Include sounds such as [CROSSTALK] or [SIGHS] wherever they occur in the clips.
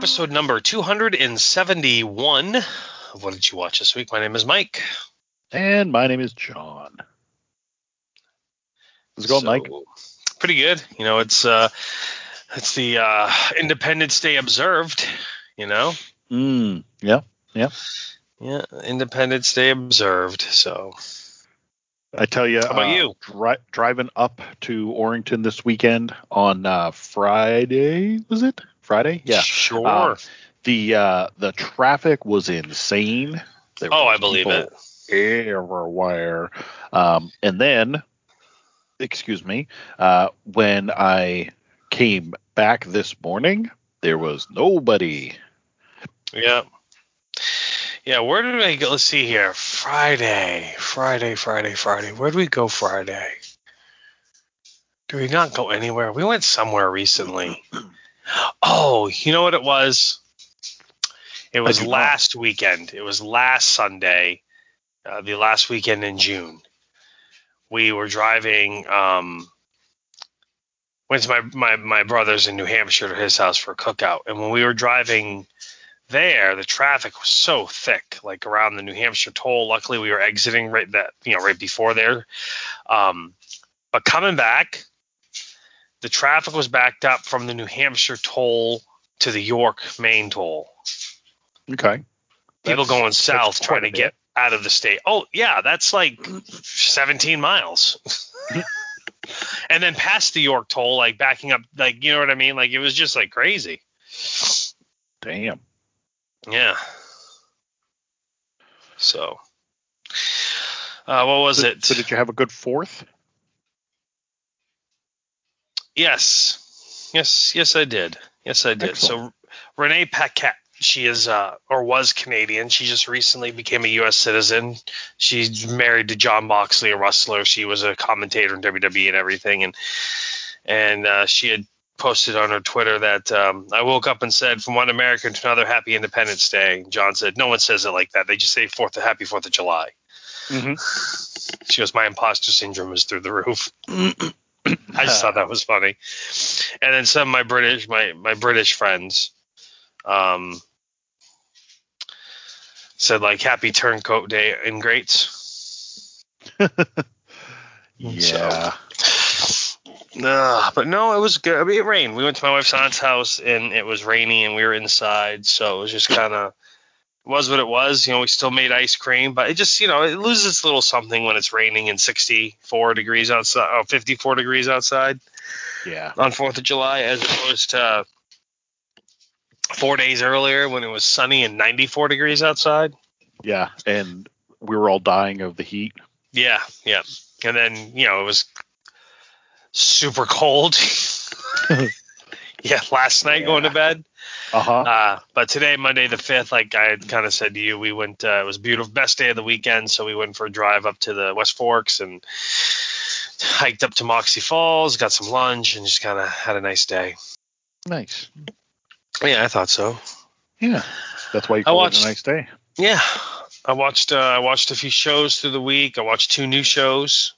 Episode number 271 of What Did You Watch This Week? My name is Mike. And my name is John. How's it going, So, Mike? Pretty good. You know, it's uh, it's the uh, Independence Day observed. You know, Mm, yeah, yeah. yeah, Independence Day observed. So, I tell you, How about you? Dri- driving up to Orrington this weekend on uh, Friday, was it Friday? Yeah. sure. Um, the uh, the traffic was insane. There oh, I believe it. everywhere. Um, and then, excuse me, uh, when I came back this morning, there was nobody. Yeah. Yeah, where did I go? Let's see here. Friday, Friday, Friday, Friday. Where did we go Friday? Do we not go anywhere? We went somewhere recently. Oh, you know what it was? It was last weekend. It was last Sunday, uh, the last weekend in June. We were driving. Um, went to my, my my brother's in New Hampshire to his house for a cookout, and when we were driving there, the traffic was so thick, like around the New Hampshire toll. Luckily, we were exiting right that you know right before there. Um, but coming back, the traffic was backed up from the New Hampshire toll to the York Maine toll. Okay. People That's- going south trying to get out of the state. Oh yeah, that's like 17 miles. [LAUGHS] and then past the York toll, like backing up, like you know what I mean? Like it was just like crazy. Damn. Yeah. So, uh, what was so, it? So did you have a good fourth? Yes, yes, yes, I did. Yes, I did. Excellent. So, Renee Paquette, she is uh, or was Canadian. She just recently became a U.S. citizen. She's married to Jon Moxley, a wrestler. She was a commentator in WWE and everything, and and uh, she had posted on her Twitter that um, I woke up and said, "From one American to another, Happy Independence Day." John said, "No one says it like that. They just say Fourth, Happy Fourth of July." Mm-hmm. She goes, "My imposter syndrome is through the roof." [CLEARS THROAT] I just thought that was funny. And then some of my British my my British friends um said like happy turncoat day in greats. [LAUGHS] Yeah. Nah, but no, it was good. I mean, it rained. We went to my wife's aunt's house and it was rainy and we were inside, so it was just kind of was what it was. You know, we still made ice cream, but it just you know it loses its little something when it's raining and 64 degrees outside, oh, 54 degrees outside. Yeah. on Fourth of July as opposed to four days earlier when it was sunny and 94 degrees outside. Yeah. And we were all dying of the heat. Yeah, yeah. And then you know it was super cold. [LAUGHS] [LAUGHS] yeah, last night going to bed. Uh-huh. Uh, but today, Monday the fifth, like I had kind of said to you, we went. Uh, it was beautiful, best day of the weekend. So we went for a drive up to the West Forks and hiked up to Moxie Falls, got some lunch, and just kind of had a nice day. nice. Yeah, I thought so. Yeah. That's why you I watched- it a nice day. Yeah, I watched. Uh, I watched a few shows through the week. I watched two new shows.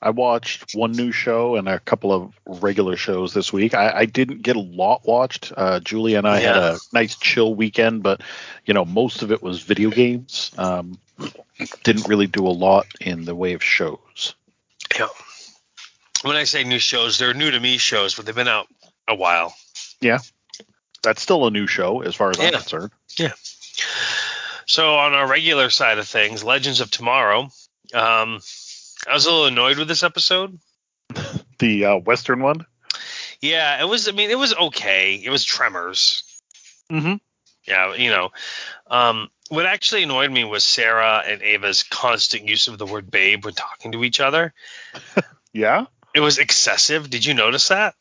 I watched one new show and a couple of regular shows this week. I, I didn't get a lot watched. Uh, Julie and I had a nice chill weekend, but you know most of it was video games. Um, didn't really do a lot in the way of shows. Yeah. When I say new shows, they're new to me shows, but they've been out a while. Yeah. That's still a new show as far as I'm concerned. Yeah. So on our regular side of things, Legends of Tomorrow. Um, I was a little annoyed with this episode. [LAUGHS] The uh, Western one. Yeah, it was. I mean, it was okay. It was Tremors. Mm-hmm. Yeah, you know. Um, what actually annoyed me was Sarah and Ava's constant use of the word babe when talking to each other. [LAUGHS] Yeah, It was excessive. Did you notice that?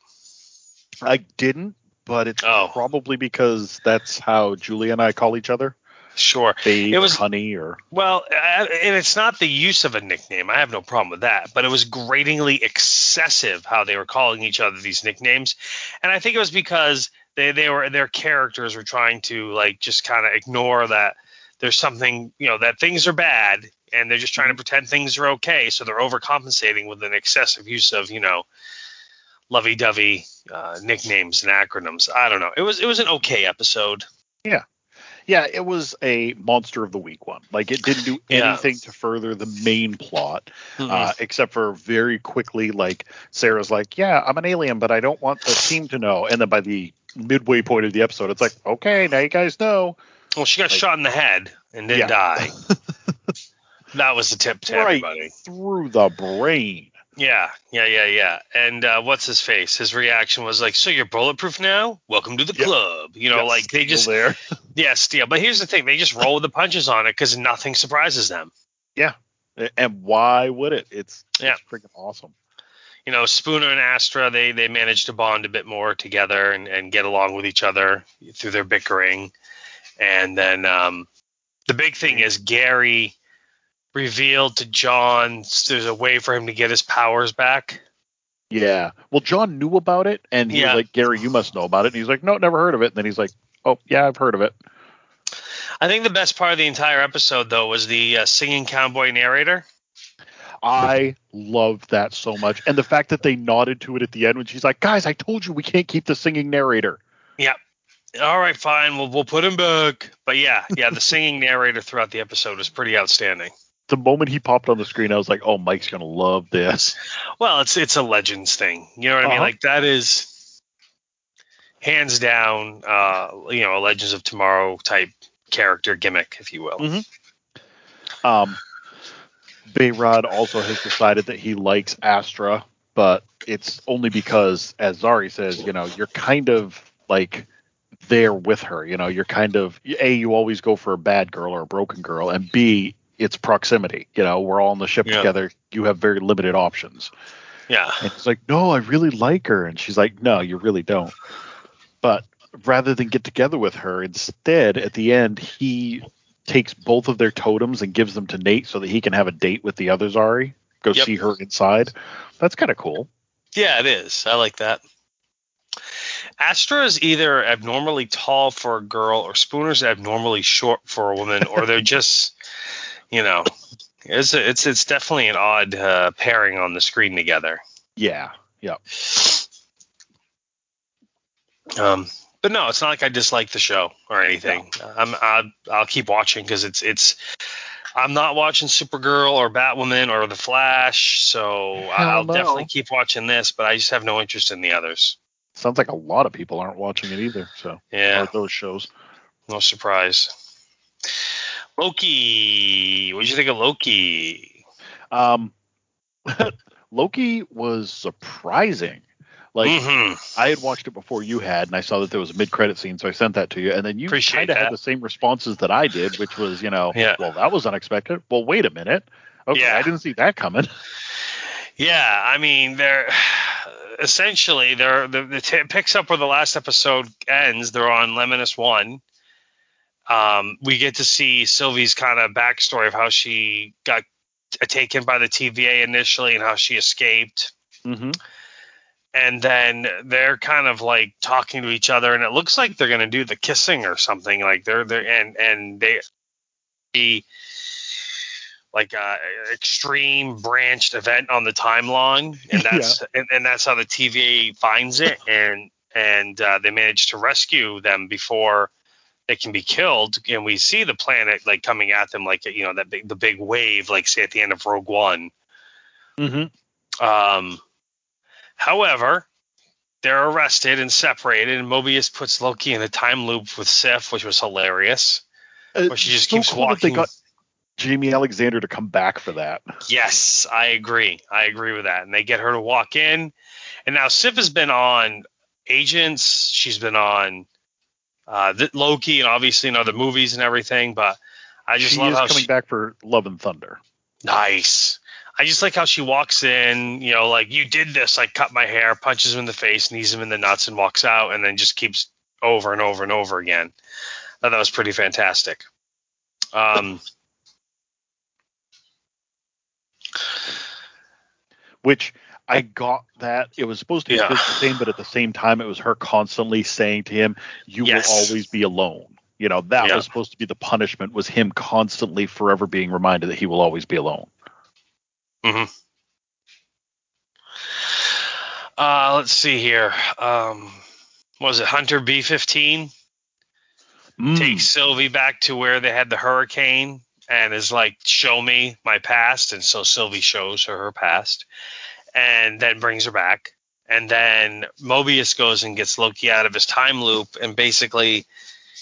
I didn't, but it's Oh. probably because that's how Julie and I call each other. Sure. Babe, It was- honey, or Well, uh, and it's not the use of a nickname. I have no problem with that, but it was gratingly excessive how they were calling each other these nicknames, and I think it was because they they were their characters were trying to like just kind of ignore that there's something you know that things are bad and they're just trying to pretend things are okay, so they're overcompensating with an excessive use of you know lovey-dovey uh, nicknames and acronyms. I don't know. It was it was an okay episode. yeah, it was a monster of the week one. Like it didn't do [LAUGHS] Yeah. anything to further the main plot, Mhm. uh, except for very quickly, like Sarah's like, "Yeah, I'm an alien, but I don't want the team to know." And then by the midway point of the episode, it's like, "Okay, now you guys know." Well, she got Like- shot in the head and didn't Yeah. die. [LAUGHS] that was the tip to Right. everybody. Through the brain. Yeah, yeah, yeah, yeah. And uh, what's his face? His reaction was like, "So you're bulletproof now? Welcome to the Yeah. club." You know, Yeah, like they just there. [LAUGHS] yeah, steal. But here's the thing: they just roll with the punches on it because nothing surprises them. Yeah, and why would it? It's, Yeah. it's freaking awesome. You know, Spooner and Astra, they they managed to bond a bit more together and, and get along with each other through their bickering. And then um, the big thing is Gary revealed to John there's a way for him to get his powers back. Yeah. Well, John knew about it, and he Yeah. was like, "Gary, you must know about it." And he's like, "No, never heard of it." And then he's like, "Oh, yeah, I've heard of it." I think the best part of the entire episode, though, was the uh, singing cowboy narrator. I love that so much, and the fact that they nodded to it at the end when she's like, "Guys, I told you we can't keep the singing narrator." Yeah. All right, fine, we'll we'll put him back. But yeah, yeah, the singing narrator throughout the episode was pretty outstanding. The moment he popped on the screen, I was like, "Oh, Mike's gonna love this." Well, it's it's a legends thing, you know what I mean? Uh-huh. Like that is hands down, uh, you know, a Legends of Tomorrow type character gimmick, if you will. Mhm. Um, Behrad also has decided that he likes Astra, but it's only because, as Zari says, you know, you're kind of like there with her. You know, you're kind of a you always go for a bad girl or a broken girl, and b it's proximity. You know, we're all on the ship Yeah. together. You have very limited options. Yeah, And he's like, no, I really like her. And she's like, no, you really don't. But rather than get together with her, instead, at the end, he takes both of their totems and gives them to Nate so that he can have a date with the other Zari. Go Yep. see her inside. That's kind of cool. yeah, it is. I like that. Astra is either abnormally tall for a girl, or Spooner's abnormally short for a woman, or they're [LAUGHS] just, you know, it's a, it's it's definitely an odd uh, pairing on the screen together. Yeah. Yeah. Um, but no, it's not like I dislike the show or anything. I'm I'll, I'll keep watching because it's it's. I'm not watching Supergirl or Batwoman or The Flash, so Hell I'll no. definitely keep watching this. But I just have no interest in the others. Sounds like a lot of people aren't watching it either. So, Yeah, or those shows. no surprise. Loki, what did you think of Loki? Um, [LAUGHS] Loki was surprising. Like, hmm I had watched it before you had, and I saw that there was a mid-credit scene, so I sent that to you. And then you kind of had the same responses that I did, which was, you know, Yeah. well, that was unexpected. Well, wait a minute. Okay, Yeah. I didn't see that coming. [LAUGHS] Yeah, I mean, they're [SIGHS] essentially they're the, the t- it picks up where the last episode ends. They're on Lamentis One. Um, we get to see Sylvie's kind of backstory of how she got t- taken by the TVA initially and how she escaped. Mm-hmm. And then they're kind of like talking to each other, and it looks like they're gonna do the kissing or something. Like they're they're and and they the like a extreme branched event on the timeline, and [LAUGHS] that's and, and that's how the TVA finds it, and and uh, they manage to rescue them before they can be killed, and we see the planet like coming at them, like you know that big the big wave, like say at the end of Rogue One. Mm-hmm. Um, however, they're arrested and separated, and Mobius puts Loki in a time loop with Sif, which was hilarious. Where she just keeps Uh, cool that They got Jaimie Alexander to come back for that. Yes, I agree. I agree with that. And they get her to walk in, And now Sif has been on Agents. She's been on uh, Loki, and obviously in other movies and everything. But I just she love is how coming she, back for Love and Thunder. nice. I just like how she walks in, you know, like you did this, like cut my hair, punches him in the face, knees him in the nuts, and walks out, and then just keeps over and over and over again. That was pretty fantastic. Um, which I got that it was supposed to be Yeah. the same, but at the same time, it was her constantly saying to him, "You Yes. will always be alone." You know, that Yeah. was supposed to be the punishment was him constantly, forever being reminded that he will always be alone. Uh, let's see here. Um, was it Hunter B15? Mm. takes Sylvie back to where they had the hurricane and is like, show me my past. And so Sylvie shows her her past and then brings her back. And then Mobius goes and gets Loki out of his time loop and basically,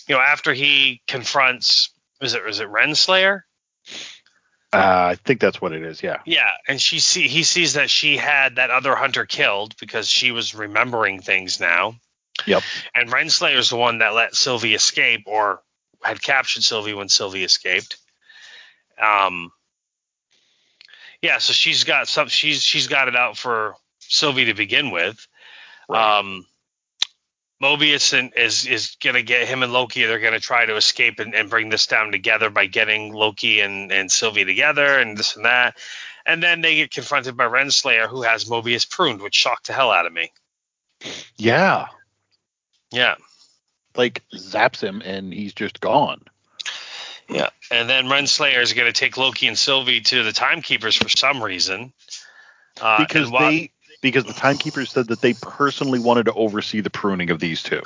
you know, after he confronts, is it, is it Renslayer? Uh, I think that's what it is. Yeah. Yeah, and she see he sees that she had that other hunter killed because she was remembering things now. Yep. And Renslayer's the one that let Sylvie escape or had captured Sylvie when Sylvie escaped. Um Yeah, so she's got some she's she's got it out for Sylvie to begin with. Right. Um Mobius and, is is gonna get him and Loki. They're gonna try to escape and, and bring this down together by getting Loki and, and Sylvie together and this and that. And then they get confronted by Renslayer, who has Mobius pruned, which shocked the hell out of me. yeah. Yeah, Like zaps him and he's just gone. yeah. And then Renslayer is gonna take Loki and Sylvie to the Timekeepers for some reason. Uh, because while- they because the timekeepers said that they personally wanted to oversee the pruning of these two.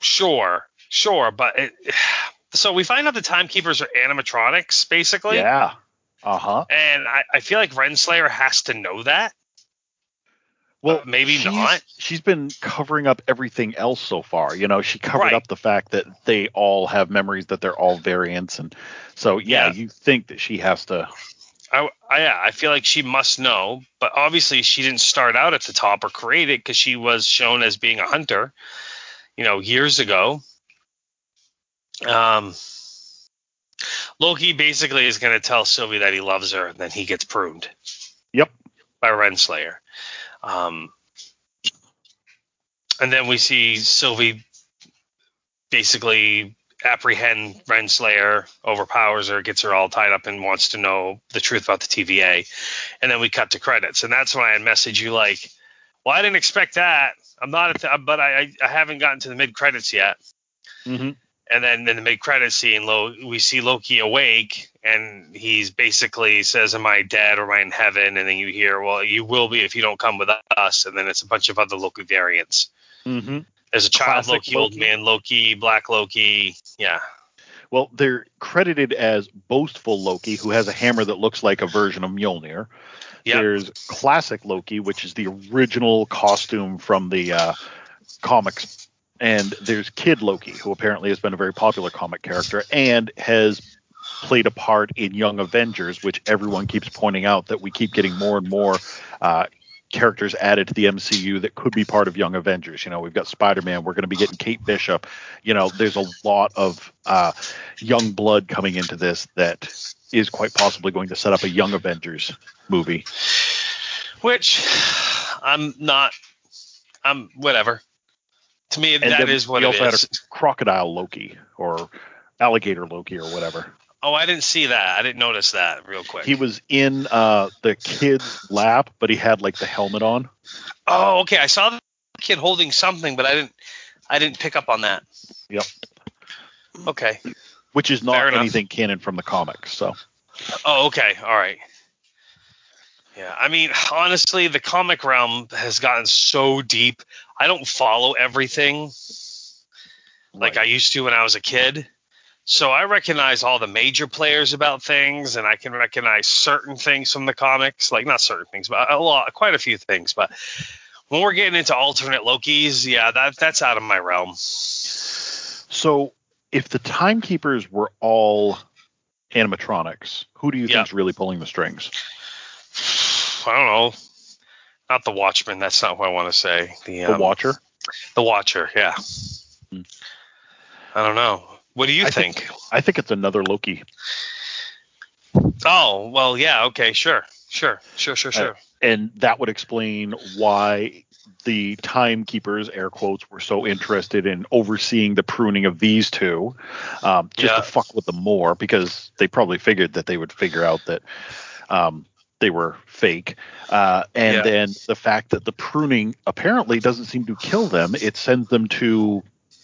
sure, sure, but it, [SIGHS] so we find out the Timekeepers are animatronics, basically. Yeah. Uh huh. And I, I feel like Renslayer has to know that. Well, Uh, maybe she's- not. She's been covering up everything else so far. You know, she covered Right. up the fact that they all have memories, that they're all variants, and so yeah, Yeah. you think that she has to. I, I, yeah, I feel like she must know, but obviously she didn't start out at the top or create it because she was shown as being a hunter, you know, years ago. Um, Loki basically is going to tell Sylvie that he loves her, and then he gets pruned Yep. by Renslayer. Um, and then we see Sylvie basically apprehend Renslayer, overpowers her, gets her all tied up, and wants to know the truth about the TVA. And then we cut to credits, and that's when I had messaged you like, "Well, I didn't expect that. I'm not, at the, but I, I haven't gotten to the mid credits yet." Mm-hmm. And then in the mid credits scene, Lo, we see Loki awake, and he's basically says, "Am I dead or am I in heaven?" And then you hear, "Well, you will be if you don't come with us." And then it's a bunch of other Loki variants. Mm-hmm. There's a child Classic Loki, old man Loki, Black Loki. Yeah, Well, they're credited as boastful Loki, who has a hammer that looks like a version of Mjolnir. Yep. There's classic Loki, which is the original costume from the uh, comics, and there's Kid Loki, who apparently has been a very popular comic character and has played a part in Young Avengers, which everyone keeps pointing out that we keep getting more and more uh, characters added to the MCU that could be part of Young Avengers. You know, we've got Spider Man, we're going to be getting Kate Bishop. You know, there's a lot of uh, young blood coming into this that is quite possibly going to set up a Young Avengers movie. which I'm not. I'm whatever. To me, And that is what we it also had a crocodile Loki or alligator Loki or whatever. Oh, I didn't see that. I didn't notice that real quick. He was in uh, the kid's lap, but he had like the helmet on. oh, okay. I saw the kid holding something, but I didn't. I didn't pick up on that. Yep. Okay. Which is not anything canon from the comics. So Oh, okay. All right. Yeah, I mean, honestly, the comic realm has gotten so deep. I don't follow everything like I used to when I was a kid. So I recognize all the major players about things, and I can recognize certain things from the comics, like not certain things, but a lot, quite a few things. But when we're getting into alternate Lokis, yeah, that that's out of my realm. So if the timekeepers were all animatronics, who do you Yeah. think's really pulling the strings? I don't know. not the Watchman. That's not what I want to say. The, The um, Watcher. The Watcher. Yeah. Hmm. I don't know. What do you I think? think- I think it's another Loki. Oh well, yeah. Okay, sure, sure, sure, sure, sure. and that would explain why the timekeepers air quotes were so interested in overseeing the pruning of these two um, just Yeah. to fuck with them more because they probably figured that they would figure out that um, they were fake uh, and Yeah. then the fact that the pruning apparently doesn't seem to kill them it sends them to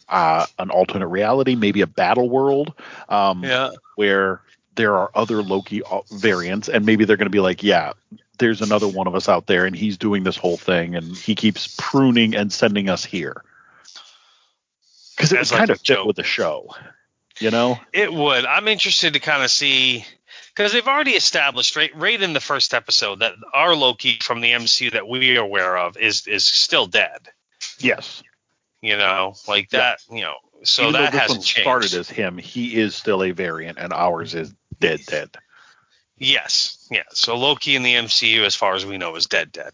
uh, an alternate reality maybe a battle world um, yeah. where there are other Loki uh, variants, and maybe they're going to be like, yeah, there's another one of us out there, and he's doing this whole thing, and he keeps pruning and sending us here. Because it would As like kind of fit joke. with the show, you know? It would. I'm interested to kind of see because they've already established right, right in the first episode that our Loki from the MCU that we are aware of is is still dead. Yes. You know, like Yeah. that. You know, so Even that this hasn't one changed. started as him, he is still a variant, and ours is dead, dead. yes, yeah. So Loki in the MCU, as far as we know, is dead, dead.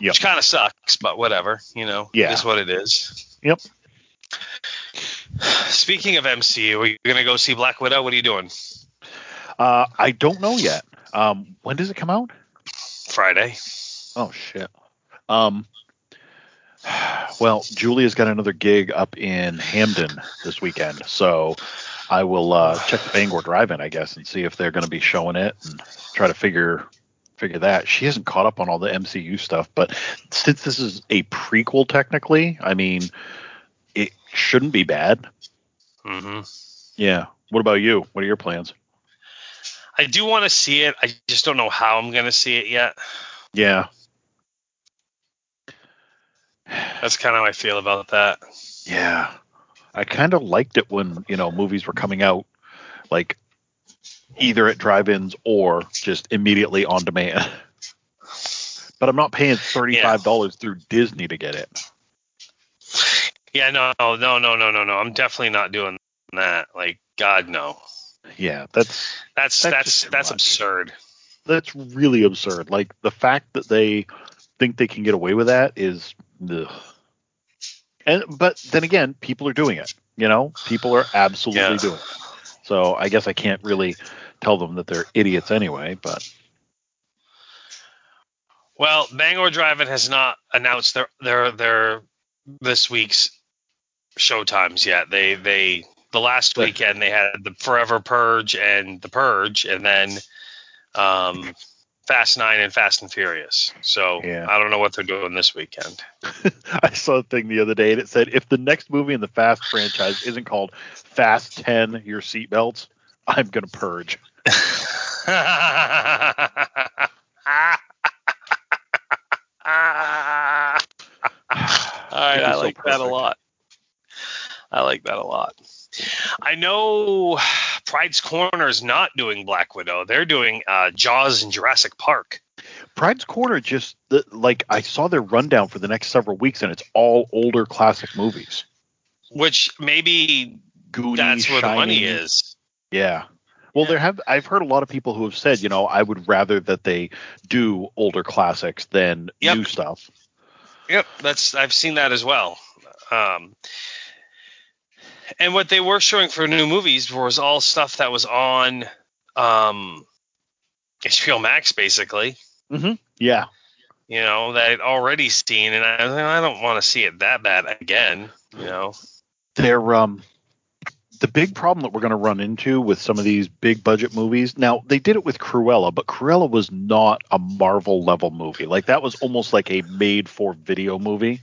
Yep. Which kind of sucks, but whatever. You know, Yeah. it is what it is. Yep. [SIGHS] Speaking of MCU, are you gonna go see Black Widow? What are you doing? Uh, I don't know yet. Um, when does it come out? Friday. Oh shit. Um. [SIGHS] Well, Julia's got another gig up in Hampden this weekend, so I will uh, check the Bangor Drive-In, I guess, and see if they're going to be showing it and try to figure figure that. She hasn't caught up on all the MCU stuff, but since this is a prequel, technically, I mean, it shouldn't be bad. Mm-hmm. Yeah. What about you? What are your plans? I do want to see it. I just don't know how I'm gonna see it yet. Yeah. That's kind of how I feel about that. Yeah. I kind of liked it when, you know, movies were coming out like either at drive-ins or just immediately on demand. [LAUGHS] but I'm not paying $35 through Disney to get it. Yeah, no, no, no, no, no, no. I'm definitely not doing that. Like, God, no. Yeah, that's That's That's that's that's absurd. that's really absurd. Like the fact that they think they can get away with that is ugh. And but then again, people are doing it. You know, people are absolutely Yeah. doing it. So I guess I can't really tell them that they're idiots anyway, but Well, Bangor Drive-In has not announced their their their this week's show times yet. They they the last weekend they had the Forever Purge and the Purge, and then um, Fast Nine and Fast and Furious. So Yeah. I don't know what they're doing this weekend. [LAUGHS] I saw a thing the other day that said if the next movie in the Fast franchise isn't called Fast 10 Your Seatbelts, I'm going to purge. [LAUGHS] [SIGHS] All right, It'd I so like that a lot. I like that a lot. I know Pride's Corner is not doing Black Widow. They're doing uh, Jaws and Jurassic Park. Pride's Corner just like I saw their rundown for the next several weeks and it's all older classic movies. Which maybe Goonies, that's where the money is. Yeah. Well, Yeah. there have I've heard a lot of people who have said, you know, I would rather that they do older classics than Yep. new stuff. Yep, that's I've seen that as well. Um, and what they were showing for new movies was all stuff that was on um, HBO Max, basically. Yeah. You know that I'd already seen, and I, I don't want to see it that bad again. You know, They're um the big problem that we're going to run into with some of these big budget movies. Now, they did it with Cruella, but Cruella was not a Marvel level movie. Like that was almost like a made for video movie.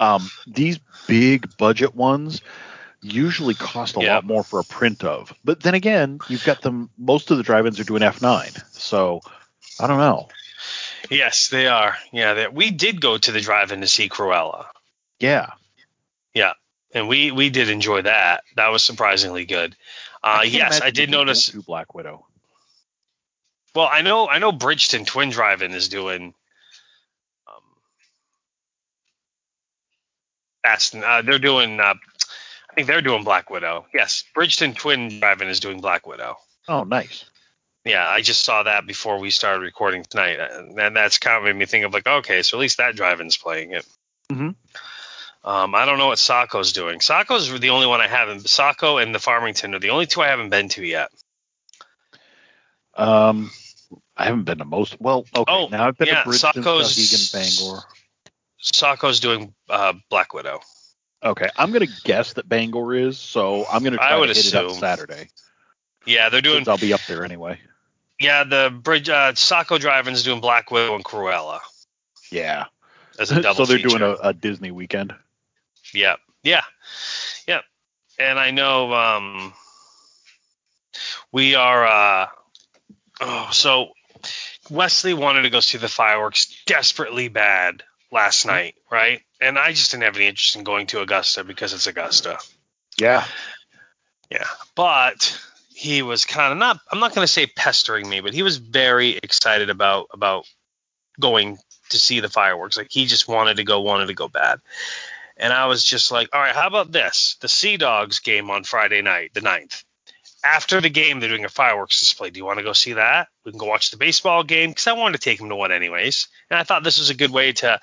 Um, these big budget ones usually cost a Yeah. lot more for a print of. But then again, you've got them most of the drive-ins are doing F9. So, I don't know. yes, they are. Yeah, they, we did go to the drive-in to see Cruella. Yeah. Yeah, and we we did enjoy that. That was surprisingly good. Uh, can't yes, I did notice. do Black Widow. Well, I know I know Bridgton Twin Drive-In is doing. Um, Aston, uh, they're doing. Uh, I think they're doing Black Widow. Yes, Bridgton Twin Drive-In is doing Black Widow. Oh, nice. Yeah, I just saw that before we started recording tonight, and that's kind of made me think of like, okay, so at least that drive-in's playing it. Mhm. Um, I don't know what Saco's doing. Saco's the only one I haven't. Saco and the Farmington are the only two I haven't been to yet. Um, I haven't been to most. Well, okay. Oh, now I've been yeah, to Bridgton, Saco's- Bangor. Saco's doing uh, Black Widow. Okay, I'm gonna guess that Bangor is, so I'm gonna I try would to hit it up. Saturday. Yeah, they're doing. I'll be up there anyway. Yeah, the bridge. Uh, Saco Drive-in's doing Black Widow and Cruella Yeah. as a double [LAUGHS] so they're feature. doing a, a Disney weekend. Yeah, yeah, yeah. And I know um, we are. Uh, oh, so Wesley wanted to go see the fireworks desperately bad last night, right? And I just didn't have any interest in going to Augusta because it's Augusta. Yeah. Yeah, but he was kind of not. I'm not going to say pestering me, but he was very excited about about going to see the fireworks. Like he just wanted to go, wanted to go bad. And I was just like, all right, how about this? The Sea Dogs game on Friday night, the 9th. After the game, they're doing a fireworks display. Do you want to go see that? We can go watch the baseball game because I wanted to take him to one anyways. And I thought this was a good way to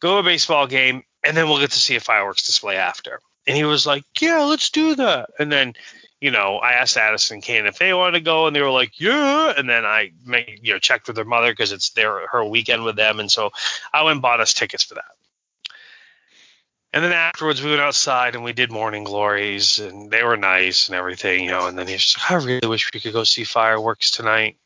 go to a baseball game and then we'll get to see a fireworks display after. And he was like, yeah, let's do that. And then, you know, I asked Addison Kane if they wanted to go, and they were like, yeah. And then I, made, you know, checked with their mother because it's their her weekend with them, and so I went and bought us tickets for that. And then afterwards, we went outside and we did morning glories, and they were nice and everything, you know. And then he's just, I really wish we could go see fireworks tonight.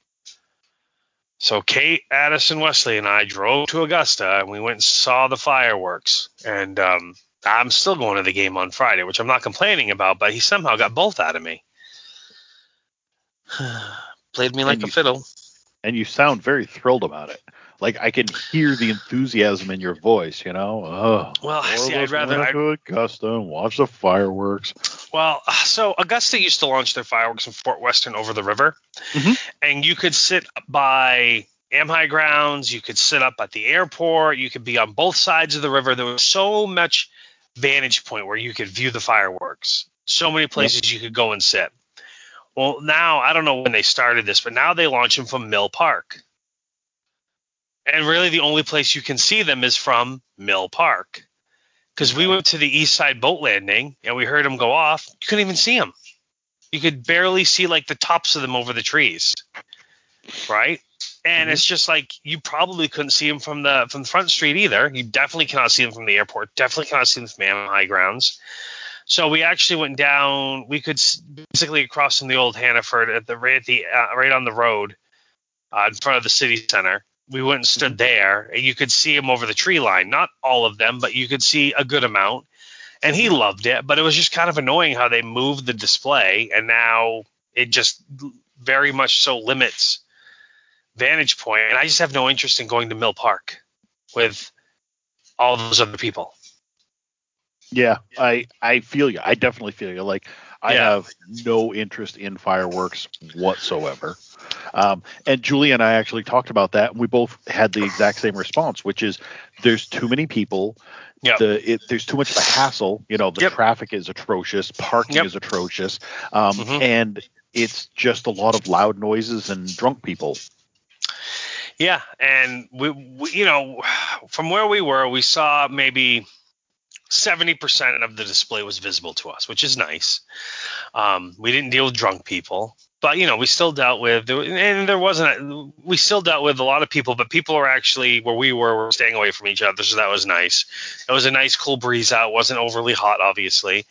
So Kate, Addison, Wesley, and I drove to Augusta, and we went and saw the fireworks. And um, I'm still going to the game on Friday, which I'm not complaining about, but he somehow got both out of me. [SIGHS] Played me like a fiddle. And you sound very thrilled about it. Like I can hear the enthusiasm in your voice, you know. Oh, Well, see, I'd rather. I'd, to Augusta and watch the fireworks. well, so Augusta used to launch their fireworks in Fort Western over the river, Mhm. and you could sit by AMHI Grounds. You could sit up at the airport. You could be on both sides of the river. There was so much vantage point where you could view the fireworks. So many places you could go and sit. Well, now I don't know when they started this, but now they launch them from Mill Park. And really, the only place you can see them is from Mill Park. Because we went to the East Side boat landing and we heard them go off. You couldn't even see them. You could barely see like the tops of them over the trees, right? And it's just like you probably couldn't see them from the from the front street either. You definitely cannot see them from the airport. Definitely cannot see them from AMHI Grounds. So we actually went down. We could basically across from the old Hannaford at the right at the uh, right on the road uh, in front of the city center. We went and stood mm-hmm. there, and you could see them over the tree line. Not all of them, but you could see a good amount. And he mm-hmm. loved it, but it was just kind of annoying how they moved the display, and now it just very much so limits vantage point. And I just have no interest in going to Mill Park with all those other people. Yeah, I I feel you. I definitely feel you. Like I Yeah. have no interest in fireworks whatsoever. Um, and Julie and I actually talked about that. And we both had the exact same response, which is there's too many people. Yep. The it, there's too much of a hassle. You know, the Yep. traffic is atrocious. Parking Yep. is atrocious. Um, Mhm. and it's just a lot of loud noises and drunk people. Yeah, and we, we, you know, from where we were, we saw maybe seventy percent of the display was visible to us, which is nice. Um, we didn't deal with drunk people, but you know, we still dealt with, and there wasn't. We still dealt with a lot of people, but people were actually where we were, were staying away from each other, so that was nice. It was a nice, cool breeze out. It wasn't overly hot, obviously.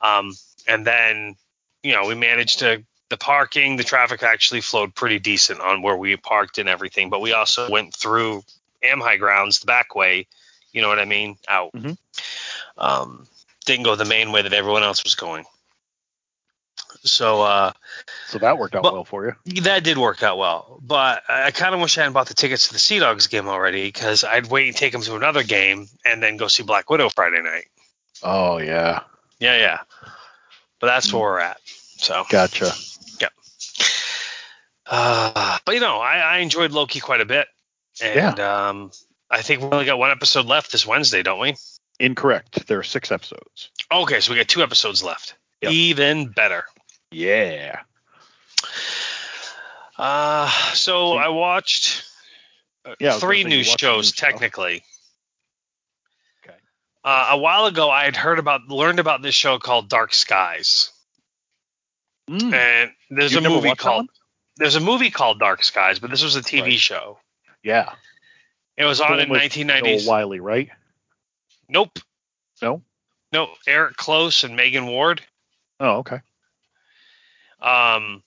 Um, and then, you know, we managed to the parking, the traffic actually flowed pretty decent on where we parked and everything. But we also went through AMHI Grounds the back way. You know what I mean? Out. Mhm. Um, didn't go the main way that everyone else was going. So uh, So that worked out Well- well for you. that did work out well. But I kind of wish I hadn't bought the tickets to the Sea Dogs game already because I'd wait and take them to another game and then go see Black Widow Friday night. Oh yeah, Yeah, yeah. But that's where we're at. So. gotcha. Yeah. Uh, but you know, I, I enjoyed Loki quite a bit, and um, I think we only got one episode left this Wednesday, don't we? Incorrect. There are six episodes. Okay, so we got two episodes left. Yep. Even better. Yeah. Uh, so I watched uh, Yeah, three gonna say you new shows new show. technically. Okay. Uh, a while ago, I had heard about, learned about this show called Dark Skies, Mm. and there's You've a movie called there's a movie called Dark Skies, but this was a TV Right. show. Yeah. It was on in with 1990s. Joel Wiley, right? Nope, No. no, Eric Close and Megan Ward. Oh, okay. Um,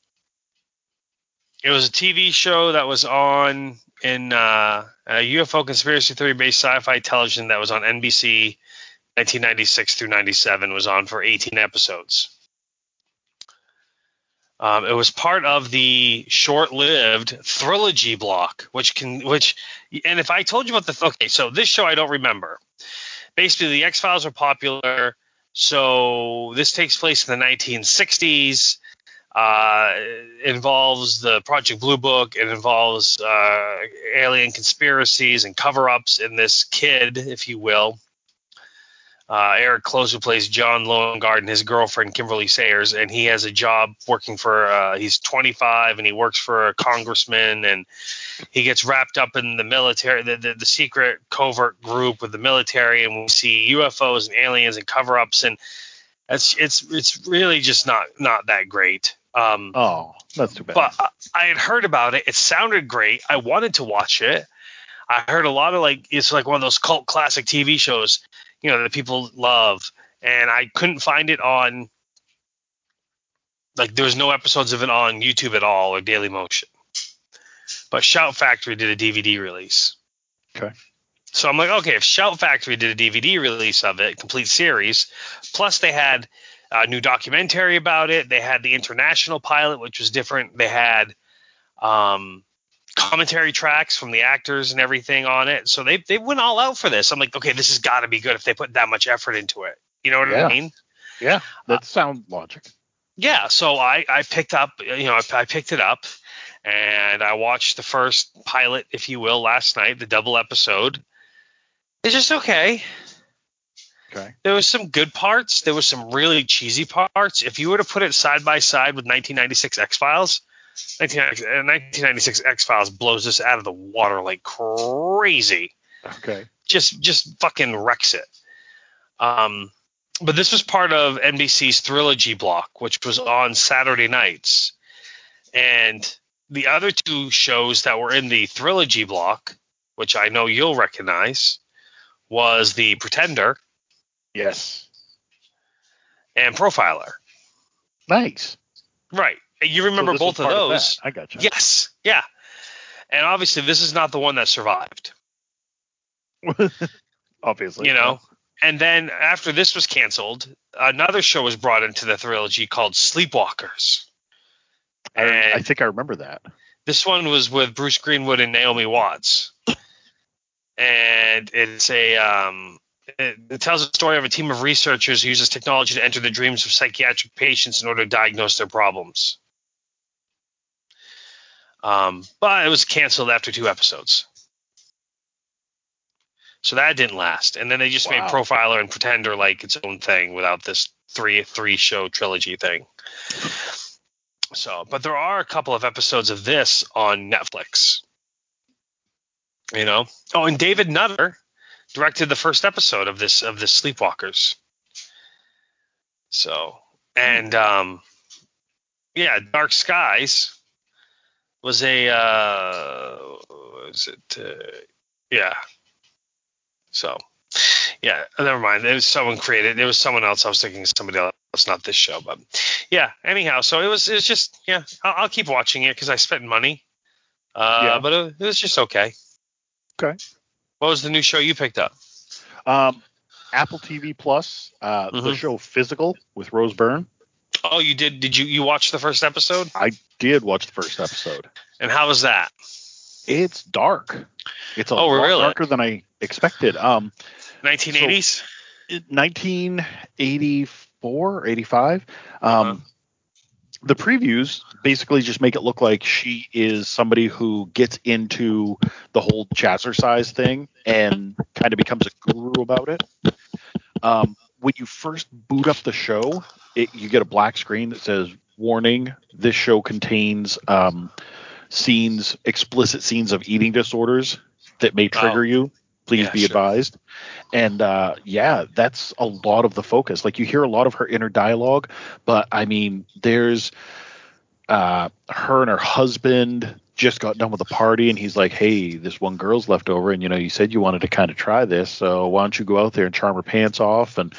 it was a TV show that was on in uh, a UFO conspiracy theory based sci-fi television that was on NBC 1996 through 97 was on for 18 episodes. Um, it was part of the short-lived trilogy block, which can, which, and if I told you about the, okay, so this show I don't remember. Basically, the X Files were popular, so this takes place in the 1960s. Uh, involves the Project Blue Book. It involves uh, alien conspiracies and cover-ups in this kid, if you will. Uh, Eric Close, who plays John Lowengarden, and his girlfriend Kimberly Sayers, and he has a job working for. Uh, he's 25 and he works for a congressman, and he gets wrapped up in the military, the, the, the secret covert group with the military, and we see UFOs and aliens and cover-ups, and it's it's it's really just not not that great. Um, Oh, that's too bad. but I- I had heard about it. It sounded great. I wanted to watch it. I heard a lot of like it's like one of those cult classic TV shows, you know, that people love, and I couldn't find it on. Like there was no episodes of it on YouTube at all or Daily Motion. But Shout Factory did a DVD release. Okay. So I'm like, okay, if Shout Factory did a DVD release of it, complete series, plus they had a new documentary about it. They had the international pilot, which was different. They had um, commentary tracks from the actors and everything on it. So they they went all out for this. I'm like, okay, this has got to be good if they put that much effort into it. You know what Yeah. I mean? yeah, that sounds logic. Yeah. So I I picked up, you know, I, I picked it up and I watched the first pilot, if you will, last night, the double episode. It's just okay. Okay. There was some good parts. There was some really cheesy parts. If you were to put it side by side with 1996 X Files, 1996 X Files blows this out of the water like crazy. Okay. Just just fucking wrecks it. Um, but this was part of NBC's Trilogy block, which was on Saturday nights, and the other two shows that were in the Trilogy block, which I know you'll recognize, was The Pretender Yes. and Profiler. Nice. Right. You remember So both of those. that. I got you. yes. Yeah. And obviously, this is not the one that survived. [LAUGHS] Obviously. you know. And then after this was canceled, another show was brought into the trilogy called Sleepwalkers. I, I think I remember that. this one was with Bruce Greenwood and Naomi Watts. And it's a um, it, it tells the story of a team of researchers who uses technology to enter the dreams of psychiatric patients in order to diagnose their problems. Um, but it was canceled after two episodes. So that didn't last. And then they just made Profiler and Pretender like its own thing without this three three show trilogy thing. So, but there are a couple of episodes of this on Netflix. You know. Oh, and David Nutter directed the first episode of this of this Sleepwalkers. So, and um yeah, Dark Skies was a uh was it uh, yeah. So, yeah, never mind. It was someone created. It was someone else. I was thinking somebody else, not this show. But yeah. Anyhow, so it was. It was just yeah. I'll, I'll keep watching it because I spent money. Uh, Yeah. but it, it was just okay. Okay. What was the new show you picked up? Um, Apple TV Plus, uh, the Mhm. show Physical with Rose Byrne. Oh, you did. Did you you watch the first episode? I did watch the first episode. And how was that? It's dark. It's a Oh, lot really? darker than I expected. Um, 1980s. it- 1984, 85. Um, Uh-huh. The previews basically just make it look like she is somebody who gets into the whole jazzercise thing and kind of becomes a guru about it. Um, when you first boot up the show, it, you get a black screen that says, "Warning: This show contains um, scenes, explicit scenes of eating disorders that may trigger Oh. you, please Yeah, be sure. advised. And uh, yeah, that's a lot of the focus. Like you hear a lot of her inner dialogue, but I mean, there's uh, her and her husband just got done with a party, and he's like, "Hey, this one girl's left over, and you know, you said you wanted to kind of try this, so why don't you go out there and charm her pants off?" And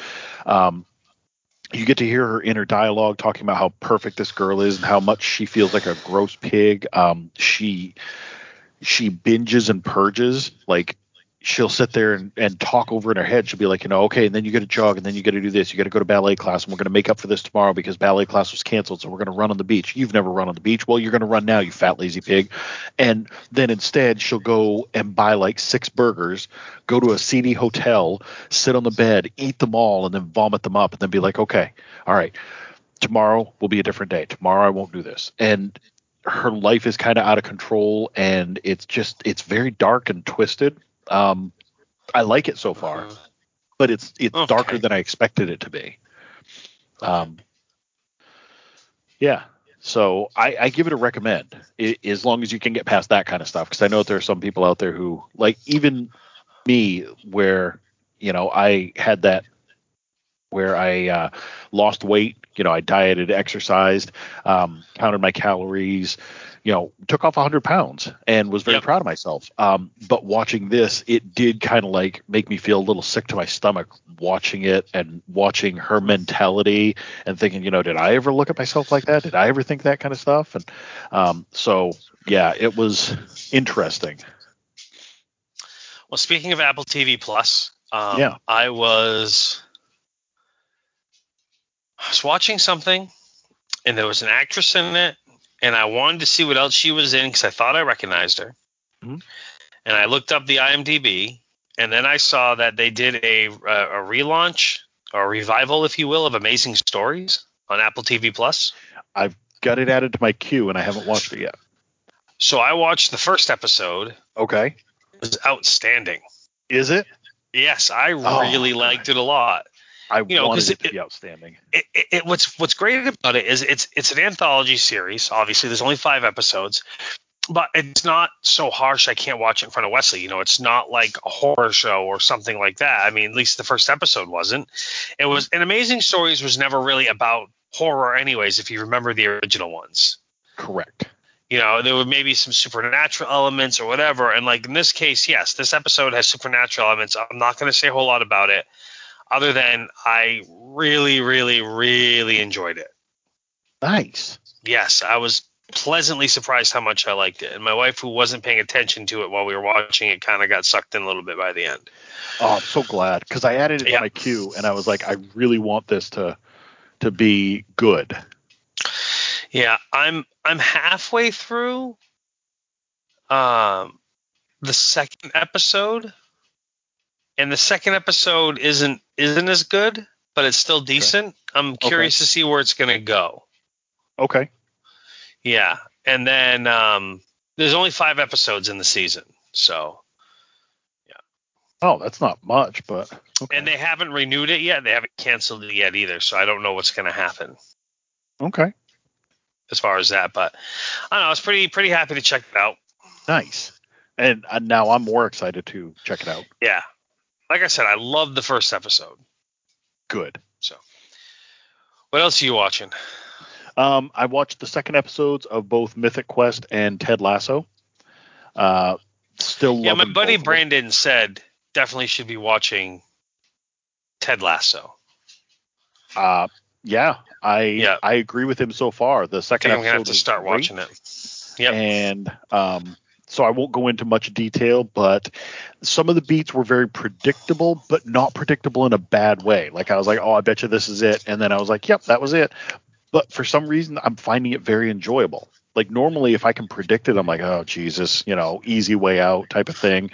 um, you get to hear her inner dialogue talking about how perfect this girl is and how much she feels like a gross pig. Um, she she binges and purges like she'll sit there and, and talk over in her head. She'll be like you know okay and then you got to jog and then you got to do this. You got to go to ballet class and we're going to make up for this tomorrow because ballet class was canceled so we're going to run on the beach. You've never run on the beach. Well you're going to run now you fat lazy pig. And then instead she'll go and buy like six burgers go to a seedy hotel sit on the bed eat them all and then vomit them up and then be like okay all right tomorrow will be a different day. Tomorrow i won't do this. And her life is kind of out of control and it's just it's very dark and twisted um i like it so far Uh, but it's it's Okay. darker than i expected it to be. Um yeah so i i give it a recommend i as long as you can get past that kind of stuff because i know there are some people out there who like even me where you know i had that where i uh lost weight you know i dieted exercised um counted my calories you know took off 100 pounds and was very Yep. proud of myself um but watching this it did kind of like make me feel a little sick to my stomach watching it and watching her mentality and thinking you know did i ever look at myself like that did i ever think that kind of stuff and um so yeah it was interesting Well, speaking of Apple TV Plus, um, Yeah. I was I was watching something, and there was an actress in it, and I wanted to see what else she was in because I thought I recognized her. Mhm. And I looked up the IMDb, and then I saw that they did a a, a relaunch or a revival, if you will, of Amazing Stories on Apple TV Plus. I've got it added to my queue and i haven't watched it yet So I watched the first episode. okay It was outstanding. is it Yes, I Oh, really liked it a lot. I You know, wanted it, it- to be outstanding it, it, it- what's what's great about it is it's it's an anthology series. Obviously, there's only five episodes, but it's not so harsh. I can't watch it in front of Wesley. You know, it's not like a horror show or something like that. I mean, at least the first episode wasn't. It was. an Amazing Stories was never really about horror, anyways. If you remember the original ones, correct you know, there were maybe some supernatural elements or whatever. And like in this case, yes, this episode has supernatural elements. I'm not going to say a whole lot about it, other than I really, really, really enjoyed it. nice Yes, I was pleasantly surprised how much I liked it. And my wife, who wasn't paying attention to it while we were watching it, kind of got sucked in a little bit by the end. Oh, I'm so glad because I added it Yeah. to my queue and I was like, I really want this to to be good. Yeah, I'm I'm halfway through um the second episode. And the second episode isn't isn't as good, but it's still decent. I'm curious to see where it's going to go. Okay. Yeah. And then um there's only 5 episodes in the season. So, yeah. Oh, that's not much, but okay. and they haven't renewed it yet. They haven't canceled it yet either. So I don't know what's going to happen okay. as far as that, but I don't know. I was pretty pretty happy to check it out. Nice. And uh, now I'm more excited to check it out. Yeah. Like I said, I loved the first episode. Good. So, what else are you watching? Um, I watched the second episodes of both Mythic Quest and Ted Lasso. Uh, still Yeah, my buddy them. Brandon said definitely should be watching Ted Lasso. Uh, yeah, I Yeah. I agree with him so far. The I second think I'm episode gonna have to start great. watching it. Yep. And um, so I won't go into much detail, but some of the beats were very predictable, but not predictable in a bad way. Like I was like, oh, I bet you this is it, and then I was like, yep, that was it. But for some reason, I'm finding it very enjoyable. Like normally, if I can predict it, I'm like, oh Jesus, you know, easy way out type of thing.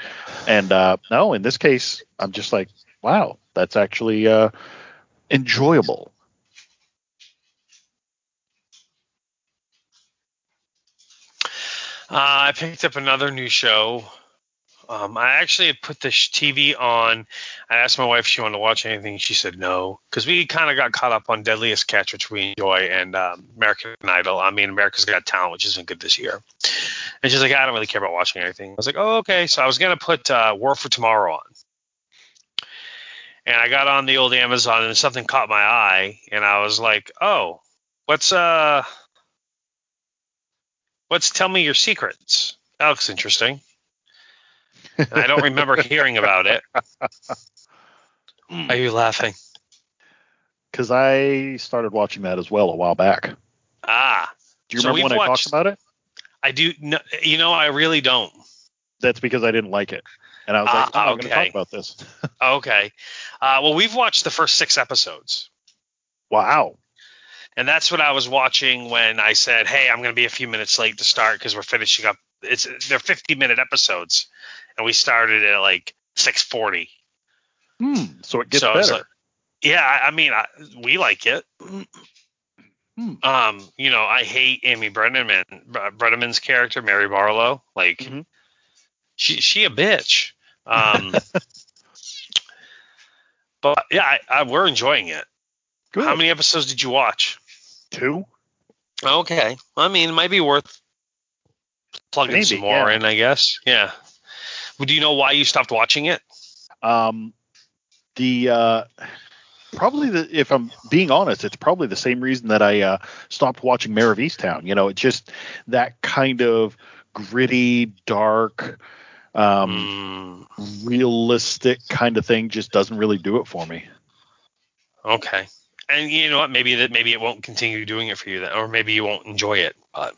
And uh, no, in this case, I'm just like, wow, that's actually uh, enjoyable. Uh, I picked up another new show Um, I actually put the TV on. I asked my wife if she wanted to watch anything. She said no, because we kind of got caught up on Deadliest Catch, which we enjoy, and um, American Idol. I mean, America's Got Talent, which isn't good this year. And she's like, I don't really care about watching anything. I was like, oh, okay. So I was gonna put uh, War for Tomorrow on, and I got on the old Amazon, and something caught my eye, and I was like, oh, what's uh, what's Tell Me Your Secrets? That looks interesting. And I don't remember [LAUGHS] hearing about it. Are you laughing? Because I started watching that as well a while back. Ah, Do you So remember when we've I talked about it? I do. No, you know, I really don't. That's because I didn't like it, and I was like, Ah, I'm not going to okay. talk about this. [LAUGHS] Okay. Uh, well, we've watched the first six episodes, wow. And that's what I was watching when I said, "Hey, I'm going to be a few minutes late to start because we're finishing up. It's they're 50 minute episodes, and we started at like 6:40. Hmm. So it gets so better. like, yeah, I, mean, I, we like it. Hmm. Um, you know, I hate Amy Brenneman, Bre- Brenneman's character, Mary Barlow. Like, Mhm. she she a bitch. Um, [LAUGHS] but yeah, I, I, we're enjoying it. Good. How many episodes did you watch? Two. Okay, I mean, it might be worth plugging Maybe, some more yeah. in, I guess. Yeah. Well, do you know why you stopped watching it? Um, the uh, probably the if I'm being honest, it's probably the same reason that I uh, stopped watching Mare of Easttown. You know, it's just that kind of gritty, dark, um, Mm, realistic kind of thing just doesn't really do it for me. okay. And you know what? Maybe that maybe it won't continue doing it for you, then, or maybe you won't enjoy it. But